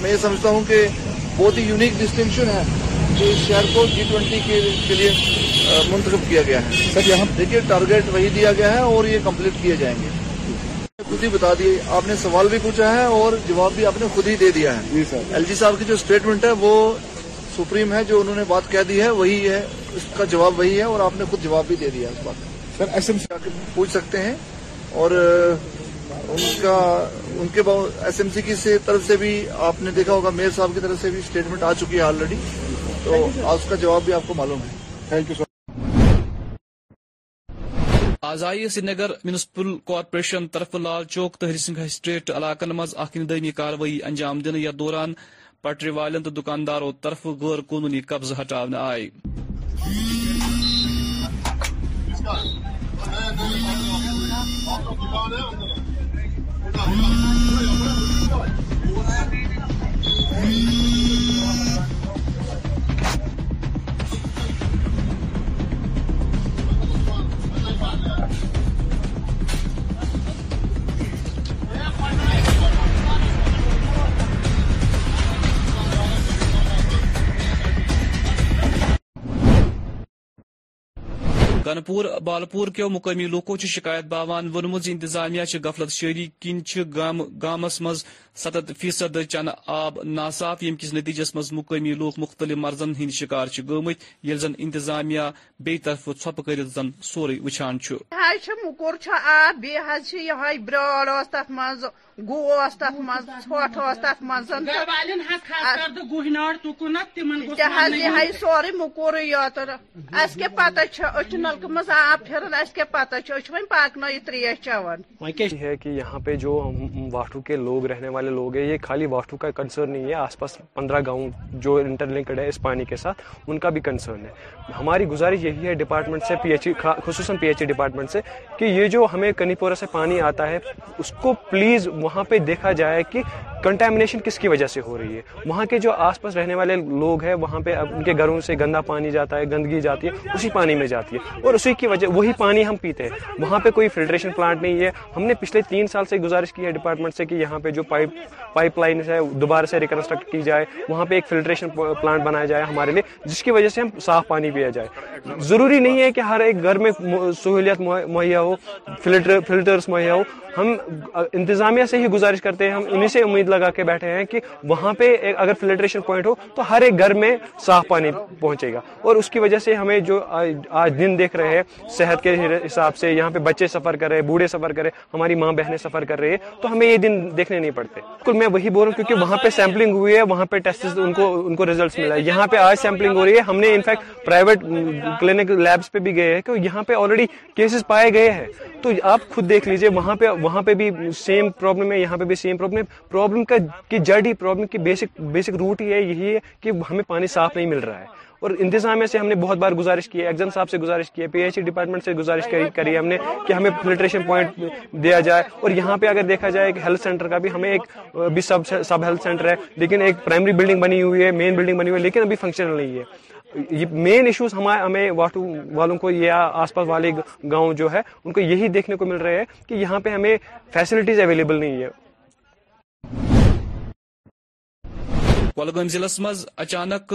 میں یہ سمجھتا ہوں کہ بہت ہی یونیک ڈسٹنکشن ہے اس شہر کو جی, جی ٹوینٹی کے لیے منتخب کیا گیا ہے سر یہاں دیکھیے ٹارگیٹ وہی دیا گیا ہے اور یہ کمپلیٹ کیے جائیں گے خود ہی بتا دیے آپ نے سوال بھی پوچھا ہے اور جواب بھی آپ نے خود ہی دے دیا ہے جی ایل جی صاحب کی جو اسٹیٹمنٹ ہے وہ سپریم ہے جو انہوں نے بات کہہ دی ہے وہی ہے اس کا جواب وہی ہے اور آپ نے خود جواب بھی دے دیا اس بات سر ایس ایم سی پوچھ سکتے ہیں اور ان کے ایس ایم سی کی طرف سے بھی آپ نے دیکھا ہوگا میئر صاحب کی طرف سے بھی اسٹیٹمنٹ آ چکی ہے آلریڈی تو اس کا جواب بھی آپ کو معلوم ہے تھینک
یو آزائ سری نگر میونسپل کارپوریشن طرف لال چوک تو سنگھ اسٹریٹ علاقن مز اندمی کاروی انجام دن یا دوران پٹری والن تو دکانداروں طرف غیر قانونی قبضہ ہٹا آئے بنپور بالپور کیو مقامی لوکو شکایت باوان ونمت انتظامیہ انتظامیہ گفلت شہری گامس مز ستتھ فیصد چند آب ناصاف یم کس نتیجس مز مقامی لوگ مختلف مرضن ہند شکار گمت یل زن انتظامیہ بی طرف ٹھپ کر زن سوری وچان
مکر آب یہ برال تک مز گوس تک مز ٹھٹ تک مز یہ سوری مکور یوتر اس کے پتہ اچھے نلکہ مز آب پھران اس کے پتہ اچھے پاکن تریش چوان
یہاں پہ جو واٹو کے لوگ رہنے والے والے لوگ ہیں یہ خالی وافٹو کا کنسرن نہیں ہے آس پاس پندرہ گاؤں جو انٹر لنکڈ ہے اس پانی کے ساتھ ان کا بھی کنسرن ہے ہماری گزارش یہی ہے ڈپارٹمنٹ سے پی ایچ ای خصوصاً پی ایچ ای ڈپارٹمنٹ سے کہ یہ جو ہمیں کنی پورا سے پانی آتا ہے اس کو پلیز وہاں پہ دیکھا جائے کہ کنٹیمنیشن کس کی وجہ سے ہو رہی ہے وہاں کے جو آس پاس رہنے والے لوگ ہیں وہاں پہ ان کے گھروں سے گندا پانی جاتا ہے گندگی جاتی ہے اسی پانی میں جاتی ہے اور اسی کی وجہ وہی پانی ہم پیتے ہیں وہاں پہ کوئی فلٹریشن پلانٹ نہیں ہے ہم نے پچھلے تین سال سے گزارش کی ہے ڈپارٹمنٹ سے کہ یہاں پہ جو پائپ پائپ لائنز ہے دوبارہ سے ریکنسٹرکٹ کی جائے وہاں پہ ایک فلٹریشن پلانٹ بنایا جائے ہمارے لیے جس کی وجہ سے ہم صاف پانی پیا جائے ضروری نہیں ہے کہ ہر ایک گھر میں سہولیت مہیا ہو فلٹر فلٹرس مہیا ہو ہم انتظامیہ سے ہی گزارش کرتے ہیں ہم انہیں سے امید لگا کے بیٹھے ہیں کہ وہاں پہ اگر فلٹریشن پوائنٹ ہو تو ہر ایک گھر میں صاف پانی پہنچے گا اور اس کی وجہ سے ہمیں جو آج دن دیکھ رہے ہیں صحت کے حساب سے یہاں پہ بچے سفر کر رہے بوڑھے سفر کر ہیں ہماری ماں بہنیں سفر کر رہی ہے تو ہمیں یہ دن دیکھنے نہیں پڑتے بالکل میں وہی بول رہا ہوں کیونکہ وہاں پہ سیمپلنگ ہوئی ہے وہاں پہ ٹیسٹ ان کو ان کو ریزلٹس ملا ہے یہاں پہ آج سیمپلنگ ہو رہی ہے ہم نے انفیکٹ پرائیویٹ کلینک لیبس پہ بھی گئے ہیں کہ یہاں پہ آلریڈی کیسز پائے گئے ہیں تو آپ خود دیکھ لیجیے وہاں پہ وہاں پہ بھی سیم پرابلم ہے یہاں پہ بھی سیم پرابلم ہے پرابلم کا کی بیسک بیسک روٹ ہی ہے یہی ہے کہ ہمیں پانی صاف نہیں مل رہا ہے اور انتظامیہ سے ہم نے بہت بار گزارش کی ہے ایگزام صاحب سے گزارش کی ہے پی ایچ ای ڈپارٹمنٹ سے گزارش کری ہے ہم نے کہ ہمیں فلٹریشن پوائنٹ دیا جائے اور یہاں پہ اگر دیکھا جائے ہیلتھ سینٹر کا بھی ہمیں ایک بھی سب سب ہیلتھ سینٹر ہے لیکن ایک پرائمری بلڈنگ بنی ہوئی ہے مین بلڈنگ بنی ہوئی ہے لیکن ابھی فنکشنل نہیں ہے یہ مین ایشوز ہمارے ہمیں واٹو والوں کو یا آس پاس والے گاؤں جو ہے ان کو یہی دیکھنے کو مل رہے ہیں کہ یہاں پہ ہمیں فیسلٹیز اویلیبل نہیں ہے
کلگم ضلع مز اچانک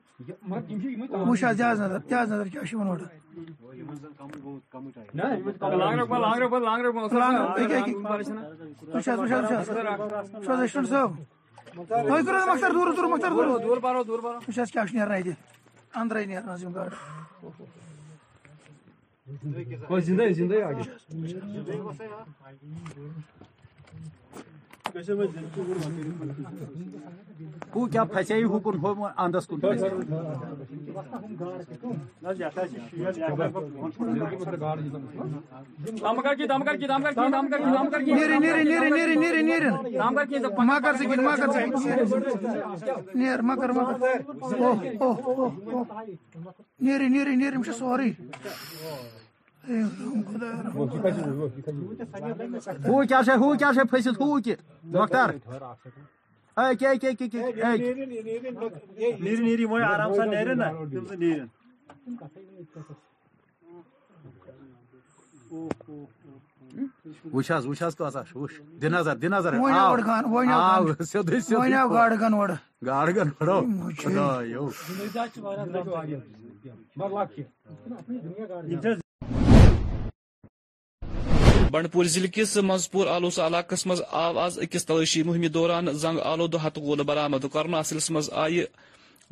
وش زیاز نظر تیاز نظر اورٕ کیاشر صاحب کیا جی؟ اندر نیرا کیا پسائی حکومت مگر مگر نیر نیر نیرم سوری ہو ہو ہو کیا کیا پھسیت کی کی کی کی کی ڈاکٹر اے نیری نیری آرام نا وچھ وچ تو شوش دنظر دن گاڑا
بنڈپور ضلع کس مزپور آلوس علاقس مز آو آز اکس تلاشی مہم دوران زنگ آلودہ ہت گول برامد کرنا اصلس مز آئی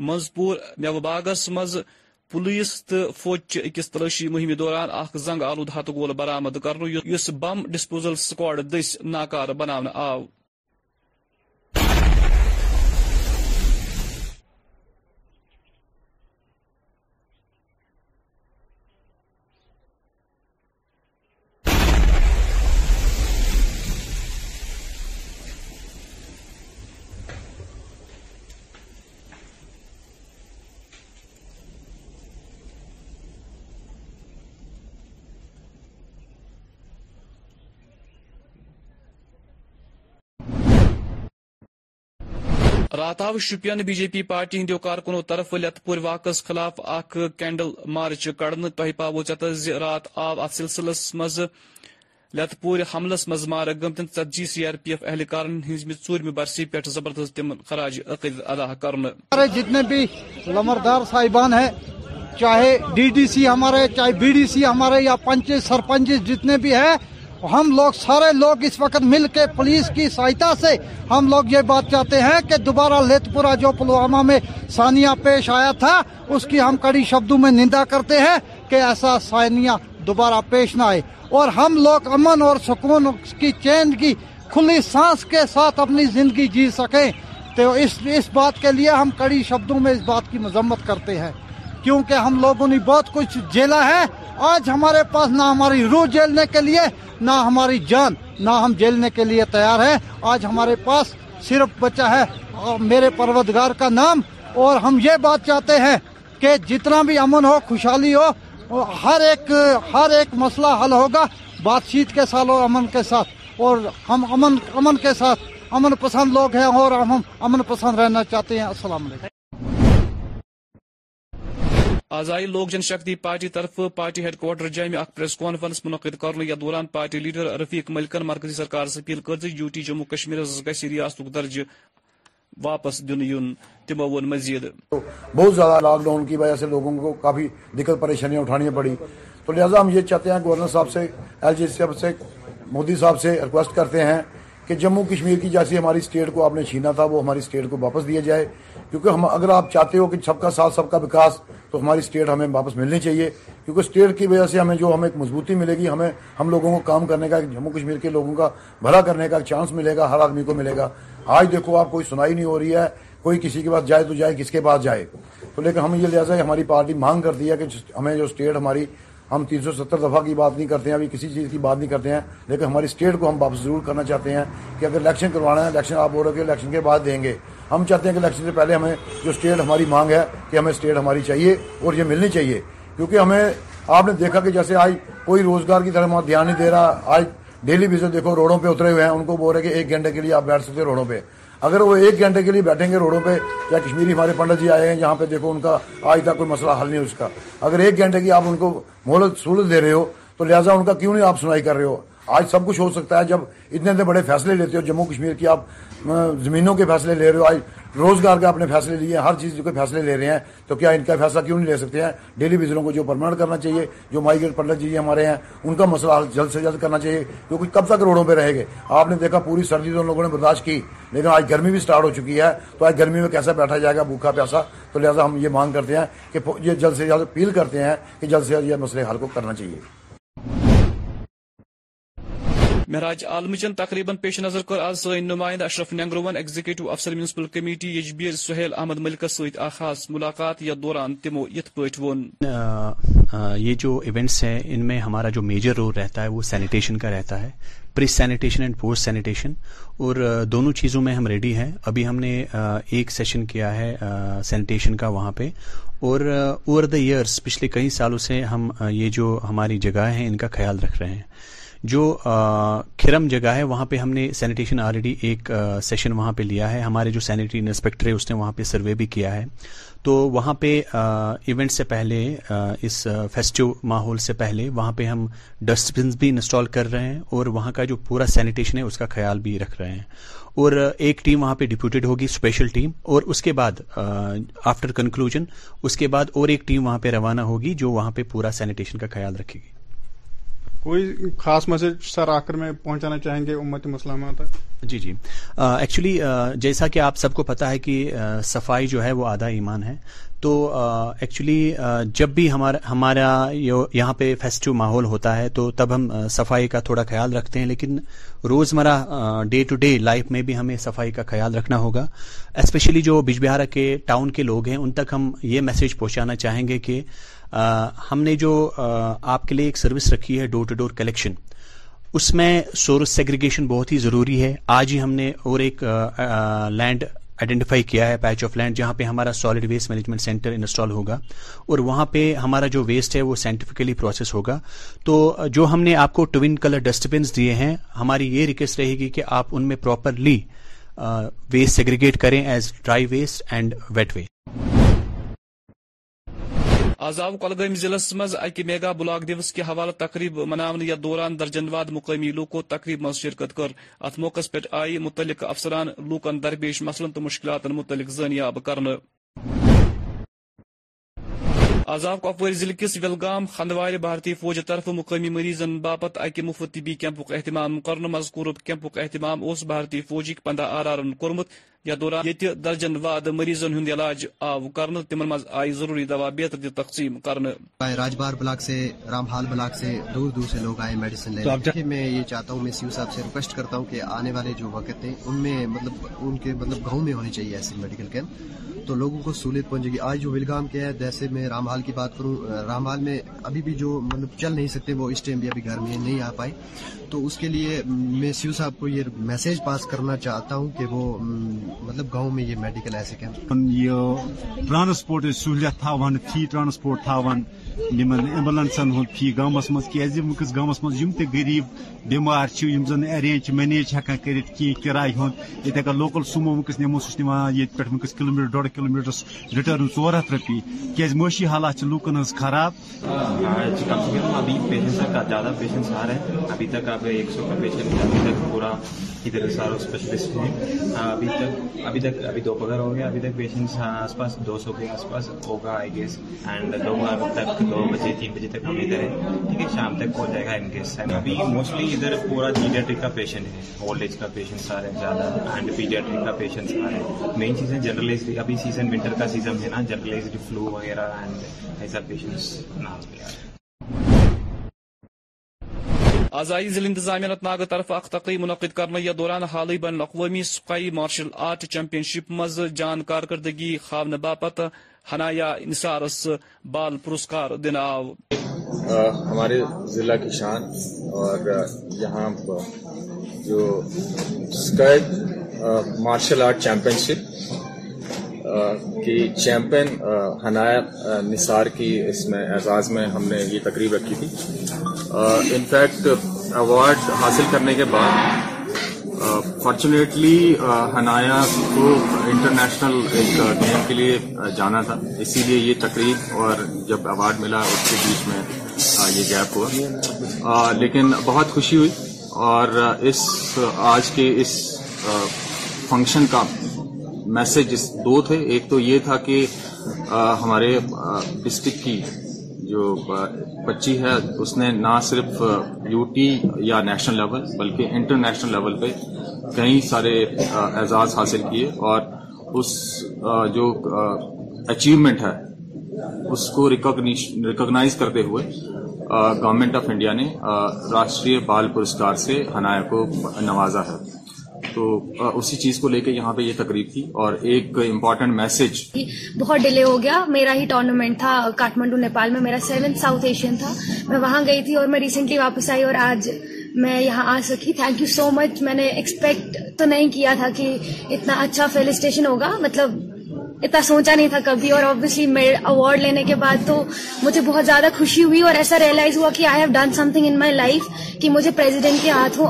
مزپور مو باغس مز پولیس تو فوج اکس تلاشی مہم دوران اخ زنگ آلودہ ہتگول برامد کرنا اس بم ڈسپوزل سکواڈ دس ناکار بنانے آو رات آو Shopian be J P party ہندو کارکنو طرف لت پور واک خلاف اخ کینڈل مارچ کڑن تہ چت رات آو ات سلسلس مز لت پورہ حملس مز مارک گمتن ژتجی سی آر پی ایف اہلکارن ہزم ٹورم برسی پہ زبردست تم خراج عقید ادا کرن
جتنے بھی لمردار صاحبان ہیں چاہے ڈی ڈی سی ہمارے چاہے بی ڈی سی ہمارے یا پنچ سرپنچ جتنے بھی ہیں ہم لوگ سارے لوگ اس وقت مل کے پولیس کی سہایتا سے ہم لوگ یہ بات چاہتے ہیں کہ دوبارہ لیت پورا جو پلوامہ میں ثانیہ پیش آیا تھا اس کی ہم کڑی شبدوں میں نندا کرتے ہیں کہ ایسا ثانیہ دوبارہ پیش نہ آئے اور ہم لوگ امن اور سکون کی چین کی کھلی سانس کے ساتھ اپنی زندگی جی سکیں تو اس اس بات کے لیے ہم کڑی شبدوں میں اس بات کی مذمت کرتے ہیں کیونکہ ہم لوگوں نے بہت کچھ جیلا ہے آج ہمارے پاس نہ ہماری روح جیلنے کے لیے نہ ہماری جان نہ ہم جیلنے کے لیے تیار ہے آج ہمارے پاس صرف بچہ ہے میرے پروتگار کا نام اور ہم یہ بات چاہتے ہیں کہ جتنا بھی امن ہو خوشحالی ہو ہر ایک ہر ایک مسئلہ حل ہوگا بات چیت کے ساتھ اور امن کے ساتھ اور ہم امن امن کے ساتھ امن پسند لوگ ہیں اور ہم امن پسند رہنا چاہتے ہیں السلام علیکم
آزائی لوک جن شکتی پارٹی طرف پارٹی ہیڈ کوارٹر جامع میں پریس کانفرنس منعقد کرنے یا دوران پارٹی لیڈر رفیق ملکن مرکزی سرکار سے اپیل کرتے یوٹی جموں کشمیر ریاست واپس مزید
بہت زیادہ لاک ڈاؤن کی وجہ سے لوگوں کو کافی دقت پریشانیاں اٹھانی پڑی تو لہٰذا ہم یہ چاہتے ہیں گورنر صاحب سے جی مودی صاحب سے ریکویسٹ کرتے ہیں کہ جموں کشمیر کی جیسی ہماری اسٹیٹ کو آپ نے چھینا تھا وہ ہماری اسٹیٹ کو واپس دیا جائے کیونکہ ہم اگر آپ چاہتے ہو کہ سب کا ساتھ سب کا وکاس تو ہماری اسٹیٹ ہمیں واپس ملنی چاہیے کیونکہ اسٹیٹ کی وجہ سے ہمیں جو ہمیں ایک مضبوطی ملے گی ہمیں ہم لوگوں کو کام کرنے کا جموں کشمیر کے لوگوں کا بھرا کرنے کا چانس ملے گا ہر آدمی کو ملے گا آج دیکھو آپ کوئی سنائی نہیں ہو رہی ہے کوئی کسی کے پاس جائے تو جائے کس کے پاس جائے تو لیکن ہمیں یہ لہٰذا ہماری پارٹی مانگ کرتی ہے کہ ہمیں جو اسٹیٹ ہماری ہم تین سو ستر دفعہ کی بات نہیں کرتے ہیں ابھی کسی چیز کی بات نہیں کرتے ہیں لیکن ہماری اسٹیٹ کو ہم واپس ضرور کرنا چاہتے ہیں کہ اگر الیکشن کروانا ہے الیکشن آپ بول رہے ہیں کہ الیکشن کے بعد دیں گے ہم چاہتے ہیں کہ الیکشن سے پہلے ہمیں جو اسٹیٹ ہماری مانگ ہے کہ ہمیں اسٹیٹ ہماری چاہیے اور یہ ملنی چاہیے کیونکہ ہمیں آپ نے دیکھا کہ جیسے آج کوئی روزگار کی طرح ہمارا دھیان نہیں دے رہا آج ڈیلی بزنس دیکھو روڈوں پہ اترے ہوئے ہیں ان کو بول رہے کہ ایک گھنٹے کے لیے آپ بیٹھ سکتے ہیں روڈوں پہ اگر وہ ایک گھنٹے کے لیے بیٹھیں گے روڈوں پہ یا کشمیری ہمارے پنڈت جی آئے ہیں جہاں پہ دیکھو ان کا آج تک کوئی مسئلہ حل نہیں اس کا اگر ایک گھنٹے کی آپ ان کو مہلت سہولت دے رہے ہو تو لہٰذا ان کا کیوں نہیں آپ سنائی کر رہے ہو آج سب کچھ ہو سکتا ہے جب اتنے اتنے بڑے فیصلے لیتے ہو جموں کشمیر کی آپ زمینوں کے فیصلے لے رہے ہو آج روزگار کے اپنے فیصلے لیے ہر چیز کے فیصلے لے رہے ہیں تو کیا ان کا فیصلہ کیوں نہیں لے سکتے ہیں ڈیلی بزنوں کو جو پرماننٹ کرنا چاہیے جو مائیگریٹ پنڈت جی ہمارے ہیں ان کا مسئلہ جلد سے جلد کرنا چاہیے کیونکہ کب تک روڈوں پہ رہے گے آپ نے دیکھا پوری سردی تو ان لوگوں نے برداشت کی لیکن آج گرمی بھی اسٹارٹ ہو چکی ہے تو آج گرمی میں کیسا بیٹھا جائے گا بھوکا پیاسا تو لہٰذا ہم یہ مانگ کرتے ہیں کہ یہ جلد سے جلد اپیل کرتے ہیں کہ جلد سے جلد یہ مسئلہ حل کو کرنا چاہیے
مہراج عالمچن تقریباً پیش نظر کر آج سن نمائند اشرف نگرون ایگزیکٹو افسر میونسپل کمیٹی یجبیر سہیل احمد ملکس ست خاص ملاقات یا دوران تمو ات
پہ ون یہ جو ایونٹس ہیں ان میں ہمارا جو میجر رول رہتا ہے وہ سینیٹیشن کا رہتا ہے pre sanitation and post sanitation اور uh, دونوں چیزوں میں ہم ریڈی ہیں ابھی ہم نے uh, ایک سیشن کیا ہے سینیٹیشن uh, کا وہاں پہ اور اوور دا ایئرس پچھلے کئی سالوں سے ہم یہ جو ہماری جگہ ہیں ان کا خیال رکھ رہے ہیں جو کھرم جگہ ہے وہاں پہ ہم نے سینیٹیشن آلریڈی ایک سیشن وہاں پہ لیا ہے ہمارے جو سینیٹری انسپیکٹر ہے اس نے وہاں پہ سروے بھی کیا ہے تو وہاں پہ ایونٹ سے پہلے اس فیسٹیو ماحول سے پہلے وہاں پہ ہم ڈسٹ بنز بھی انسٹال کر رہے ہیں اور وہاں کا جو پورا سینیٹیشن ہے اس کا خیال بھی رکھ رہے ہیں اور ایک ٹیم وہاں پہ ڈپوٹیڈ ہوگی اسپیشل ٹیم اور اس کے بعد آفٹر کنکلوژن اس کے بعد اور ایک ٹیم وہاں پہ روانہ ہوگی جو وہاں پہ پورا سینیٹیشن کا خیال رکھے گی
کوئی خاص میسج سر میں پہنچانا چاہیں گے
امت مسلمہ تک جی جی ایکچولی جیسا کہ آپ سب کو پتا ہے کہ صفائی جو ہے وہ آدھا ایمان ہے تو ایکچولی جب بھی ہمارا ہمارا یہاں پہ فیسٹو ماحول ہوتا ہے تو تب ہم صفائی کا تھوڑا خیال رکھتے ہیں لیکن روزمرہ ڈے ٹو ڈے لائف میں بھی ہمیں صفائی کا خیال رکھنا ہوگا اسپیشلی جو بج بہار کے ٹاؤن کے لوگ ہیں ان تک ہم یہ میسج پہنچانا چاہیں گے کہ ہم نے جو آپ کے لیے ایک سروس رکھی ہے ڈور ٹو ڈور کلیکشن اس میں سورس سیگریگیشن بہت ہی ضروری ہے آج ہی ہم نے اور ایک لینڈ آئیڈینٹیفائی کیا ہے پیچ آف لینڈ جہاں پہ ہمارا solid waste management centre install ہوگا اور وہاں پہ ہمارا جو ویسٹ ہے وہ سائنٹیفکلی پروسیس ہوگا تو جو ہم نے آپ کو ٹوین کلر ڈسٹ بنس دیے ہیں ہماری یہ ریکویسٹ رہے گی کہ آپ ان میں پراپرلی ویسٹ سیگریگیٹ کریں as dry waste and wet waste
آز کلگم ضلع مز اک میگا بلاک دوس کے حوالہ تقریب منانے یا دوران درجن واد مقامی لوکو تقریب مز شرکت کر ات موقع پہ آئی متعلق افسران لوکن درپیش مسلن تو مشکلات متعلق زنیاب کرنے آزاد کپور ضلع کس ولگام ہندوار بھارتی فوج طرف مقامی مریضن باپت اکہ مفت طبی کیمپ اہتمام اہتمام مذکور کیمپک اہتمام اس بھارتی پندہ کی پندہ آر آر یہ درجن واد مریضن ہند علاج آو کر تمہن مز آئی ضروری دوا بہتر تقسیم
بار بلاک سے رامحال سے دور دور سے لوگ آئے میڈیسن میں یہ چاہتا ہوں سی او صاحب سے ریکویسٹ کرتا ہوں کہ آنے والے جو وقت ہیں ان میں مطلب ان کے مطلب گاؤں میں ہونے چاہیے ایسے میڈیکل کیمپ تو لوگوں کو سہولت پہنچے گی آج جو ولگام کے ہے جیسے میں کی بات کروں رامال میں ابھی بھی جو مطلب چل نہیں سکتے وہ اس ٹائم بھی ابھی گھر میں نہیں آ پائے تو اس کے لیے میں سیو صاحب کو یہ میسج پاس کرنا چاہتا ہوں کہ وہ مطلب گاؤں میں یہ
میڈیکل ایسے کیمپ یہ ٹرانسپورٹ سہولیت تاوان فی ٹرانسپورٹ تاوان یمن ایمبولینسن ہند فی گامس مز کیاز ونکس گامس مز یم تہ غریب بیمار چھ یم زن ارینج مینیج ہکان کرت کی کرای ہوں یتہ کا لوکل سومو ونکس نیمو سس نیما یت پٹ ونکس کلومیٹر ڈوڑ کلومیٹر ریٹرن ژور ہتھ روپی کیاز موشی حالات چھ لوکن ہز خراب ابھی پیشنٹس
کا زیادہ پیشنٹس آ رہے ہیں ابھی تک ایک سو کا پیشنٹ ہے ٹھیک ہے شام تک ہو جائے گا ان کیس ابھی موسٹلی ادھر پورا پیڈیاٹرک کا پیشنٹ ہے اولڈ ایج کا پیشنٹ سارے زیادہ اینڈ پیڈیاٹرک کا پیشنٹ ہے مین چیز ہے جرنلائز ابھی سیزن ونٹر کا سیزن ہے نا جنرلائزڈ فلو وغیرہ
آزائی ضلع انتظامیہ انت ناگ طرف اخ تقریب منعقد کرنے یا دوران حالی بین الاقوامی spy martial art championship مز جان کارکردگی ہاؤنے باپت ہنایا نثارس بال پرسکار دن آو
ہمارے ضلع کی شان اور یہاں جو مارشل آرٹ چیمپئن شپ کی چیمپئن حنایا نثار کی اس میں اعزاز میں ہم نے یہ تقریب رکھی تھی انفیکٹ ایوارڈ حاصل کرنے کے بعد فارچونیٹلی حنایا کو انٹرنیشنل ایک گیم کے لیے جانا تھا اسی لیے یہ تقریب اور جب ایوارڈ ملا اس کے بیچ میں یہ گیپ ہوا لیکن بہت خوشی ہوئی اور اس آج کے اس فنکشن کا میسیجز دو تھے ایک تو یہ تھا کہ ہمارے ڈسٹرکٹ کی جو بچی ہے اس نے نہ صرف یو ٹی یا نیشنل لیول بلکہ انٹرنیشنل لیول پہ کئی سارے اعزاز حاصل کیے اور اس جو اچیومنٹ ہے اس کو ریکگنائز کرتے ہوئے گورنمنٹ آف انڈیا نے راشٹری بال پرسکار سے حنایا کو نوازا ہے تو اسی چیز کو لے کے یہاں پہ یہ تقریب تھی اور ایک امپورٹنٹ میسج جی،
بہت ڈیلے ہو گیا میرا ہی ٹورنامنٹ تھا کاٹمنڈو نیپال میں میرا سیون ساؤتھ ایشین تھا میں وہاں گئی تھی اور میں ریسنٹلی واپس آئی اور آج میں یہاں آ سکی تھینک یو سو مچ میں نے ایکسپیکٹ تو نہیں کیا تھا کہ اتنا اچھا فیلسٹیشن اسٹیشن ہوگا مطلب اتنا سوچا نہیں تھا کبھی اور آبویسلی اوارڈ لینے کے بعد تو مجھے بہت زیادہ خوشی ہوئی اور ایسا ریئلائز ہوا کہ I have done something in my life کہ مجھے پریزیڈنٹ کے ہاتھوں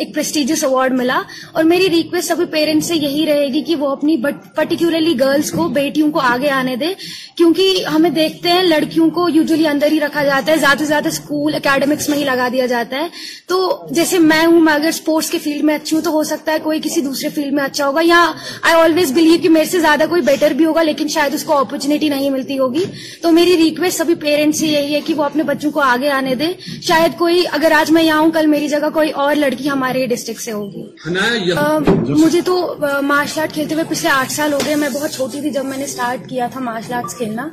ایک پرسٹیجیس اوارڈ ملا اور میری ریکویسٹ سبھی پیرنٹس سے یہی رہے گی کہ وہ اپنی پرٹیکولرلی گرلس کو بیٹیوں کو آگے آنے دے کیونکہ ہمیں دیکھتے ہیں لڑکیوں کو یوزلی اندر ہی رکھا جاتا ہے زیادہ سے زیادہ اسکول اکیڈمکس میں ہی لگا دیا جاتا ہے تو جیسے میں ہوں میں اگر اسپورٹس کے فیلڈ میں اچھی ہوں تو ہو سکتا ہے کوئی کسی دوسرے فیلڈ میں اچھا ہوگا یا آئی آلویز بلیو کہ میرے سے زیادہ کوئی بیٹر بھی ہوگا لیکن شاید اس کو اپرچونٹی نہیں ملتی ہوگی تو میری ریکویسٹ سبھی پیرنٹس سے یہی ہے کہ وہ اپنے بچوں کو آگے آنے دیں شاید کوئی اگر آج میں یہاں ہوں کل میری جگہ کوئی اور لڑکی ہمارے ڈسٹرکٹ سے ہوگی مجھے تو مارشل آرٹ کھیلتے ہوئے پچھلے آٹھ سال ہو گئے میں بہت چھوٹی تھی جب میں نے اسٹارٹ کیا تھا مارشل آرٹس کھیلنا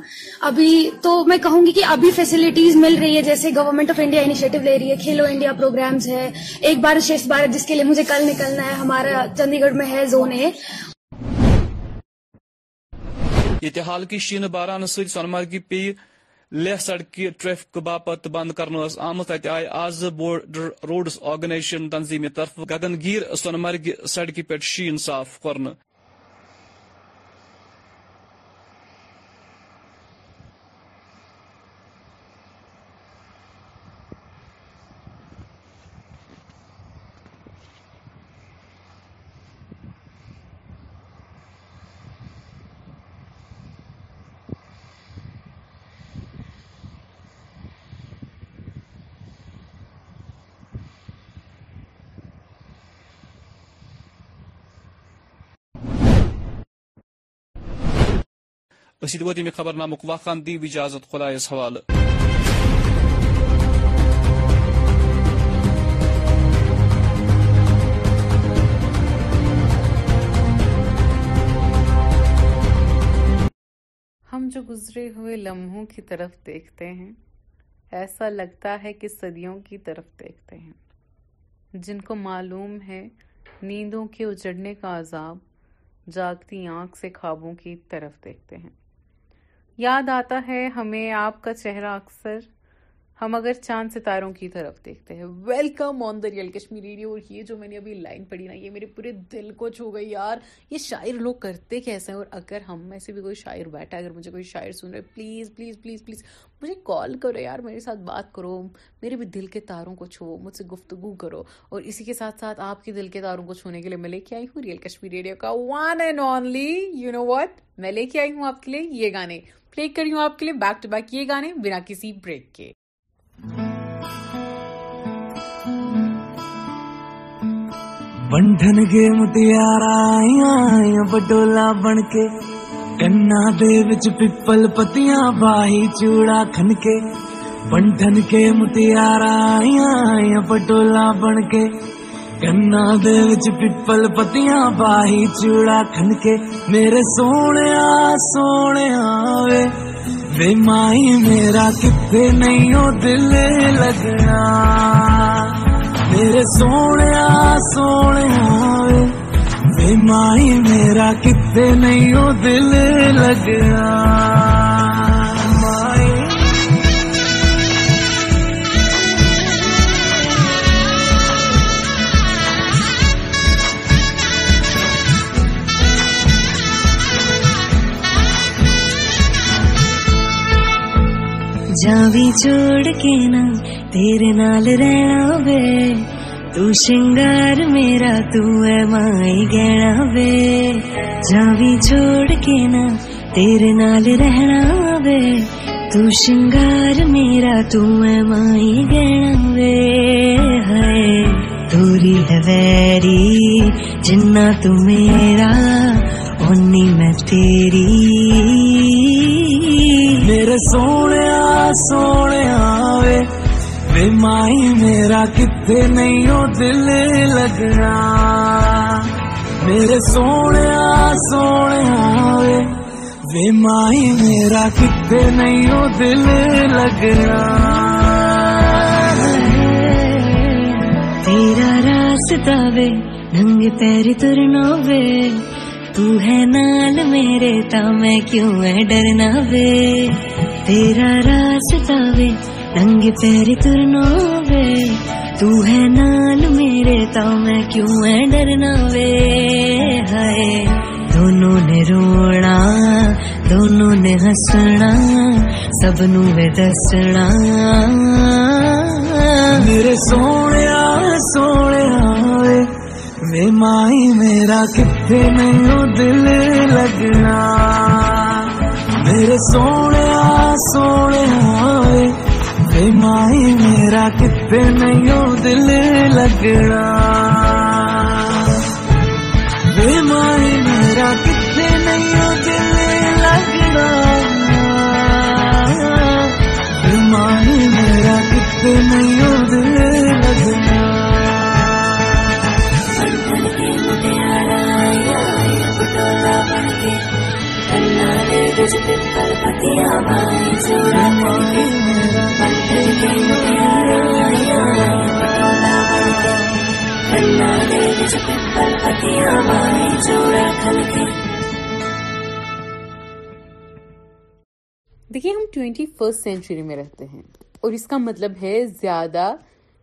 ابھی تو میں کہوں گی کہ ابھی فیسلٹیز مل رہی ہے جیسے گورنمنٹ آف انڈیا انیشیٹو لے رہی ہے کھیلو انڈیا پروگرامز ہے ایک بار شیش بار جس کے لیے مجھے کل نکلنا ہے ہمارا چندی گڑھ میں ہے زون ہے
یہ حالکہ شارانہ ست سرگی پی لہ سڑکہ ٹریفک باپت بند کرم آئے آز بورڈ روڈس آرگنائزیشن تنظیمی طرف گگنگیر سونمرگہ سڑکہ پہ شین صاف کورن
خبرنا ہم جو گزرے ہوئے لمحوں کی طرف دیکھتے ہیں ایسا لگتا ہے کہ صدیوں کی طرف دیکھتے ہیں جن کو معلوم ہے نیندوں کے اجڑنے کا عذاب جاگتی آنکھ سے خوابوں کی طرف دیکھتے ہیں یاد آتا ہے ہمیں آپ کا چہرہ اکثر ہم اگر چاند ستاروں کی طرف دیکھتے ہیں welcome on the real Kashmiri radio اور یہ جو میں نے ابھی لائن پڑھی نا یہ میرے پورے دل کو چھو گئی یار یہ شاعر لوگ کرتے کیسے ہیں اور اگر ہم میں سے بھی کوئی شاعر بیٹھا اگر مجھے کوئی شاعر سن رہے پلیز پلیز پلیز پلیز مجھے کال کرو یار میرے ساتھ بات کرو میرے بھی دل کے تاروں کو چھو مجھ سے گفتگو کرو اور اسی کے ساتھ ساتھ آپ کے دل کے تاروں کو چھونے کے لیے میں لے کے آئی ہوں ریئل کشمیری ریڈیو کا one and only you know what میں لے کے آئی ہوں آپ کے لیے یہ گانے پلے کر رہی ہوں آپ کے لیے بیک ٹو بیک یہ گانے بنا کسی بریک کے
بنڈن کے متیار بٹولا بن کے کنا پپل پتیاں باہی چوڑا کھن کے بنڈن کے متیار آئیں بڈولا بن کے کنا گل پتی چوڑا کن کے میرے سونے سونے بے مائی میرا کتنے نہیں دل لگنا میرے سونے سونے بے مائی میرا کتنے نہیں دل لگنا ج بھی چوڑ نا ترے نال رو تو شنگار میرا تویں مائی گہ جا بھی چوڑ کے نا ترے نال رہنا وے تو شنگار میرا تو ہے مائی گہ ہے توری دپہری جنا تی میں تری سونے سونے وے بے مائی میرا کتنے نہیں ہو دل لگنا میرے سونے سونے وے بے مائی میرا کتنے نہیں ہو دل لگنا تیرا راستہ وے ننگ پیر ترنا وے تو ہے نال میرے تا میں کیوں ہے ڈرنا وے نان ڈر وے تو ہے ہے نال میرے میں کیوں ڈرنا وے ہائے دونوں نے رونا دونوں نے ہسنا سب نو دسنا میرے سونے سونے میں مائی میرا کتنے مینو دل لگنا سونے سونے مائی میرا کتنے نہیں دل لگنا دیکھیے ہم ٹوینٹی فرسٹ سینچری میں رہتے ہیں اور اس کا مطلب ہے زیادہ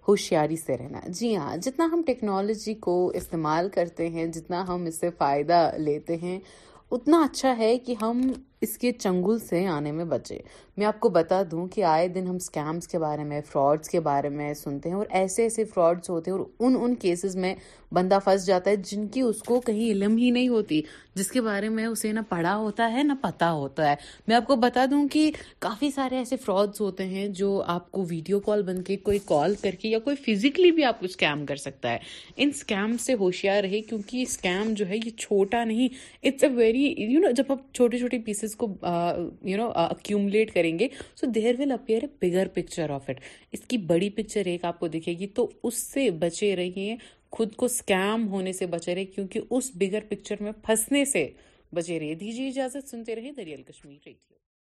ہوشیاری سے رہنا جی ہاں جتنا ہم ٹیکنالوجی کو استعمال کرتے ہیں جتنا ہم اس سے فائدہ لیتے ہیں اتنا اچھا ہے کہ ہم اس کے چنگل سے آنے میں بچے میں آپ کو بتا دوں کہ آئے دن ہم سکیمز کے بارے میں فراڈس کے بارے میں سنتے ہیں اور ایسے ایسے فراڈس ہوتے ہیں اور ان ان کیسز میں بندہ پھنس جاتا ہے جن کی اس کو کہیں علم ہی نہیں ہوتی جس کے بارے میں اسے نہ پڑھا ہوتا ہے نہ پتا ہوتا ہے میں آپ کو بتا دوں کہ کافی سارے ایسے فراڈس ہوتے ہیں جو آپ کو ویڈیو کال بن کے کوئی کال کر کے یا کوئی فزیکلی بھی آپ کو اسکیم کر سکتا ہے ان اسکیم سے ہوشیار رہے کیونکہ یہ اسکیم جو ہے یہ چھوٹا نہیں it's a very you know جب آپ چھوٹے چھوٹے پیسز کو یو نو اکیوملیٹ کر کریں گے so there appear bigger picture of it اس کی بڑی پکچر ایک آپ کو دکھے گی تو اس سے بچے رہیے خود کو اسکیم ہونے سے بچے رہے کیونکہ اس بگر پکچر میں پھنسنے سے بچے رہے دیجیے دریال کشمیر ریڈیو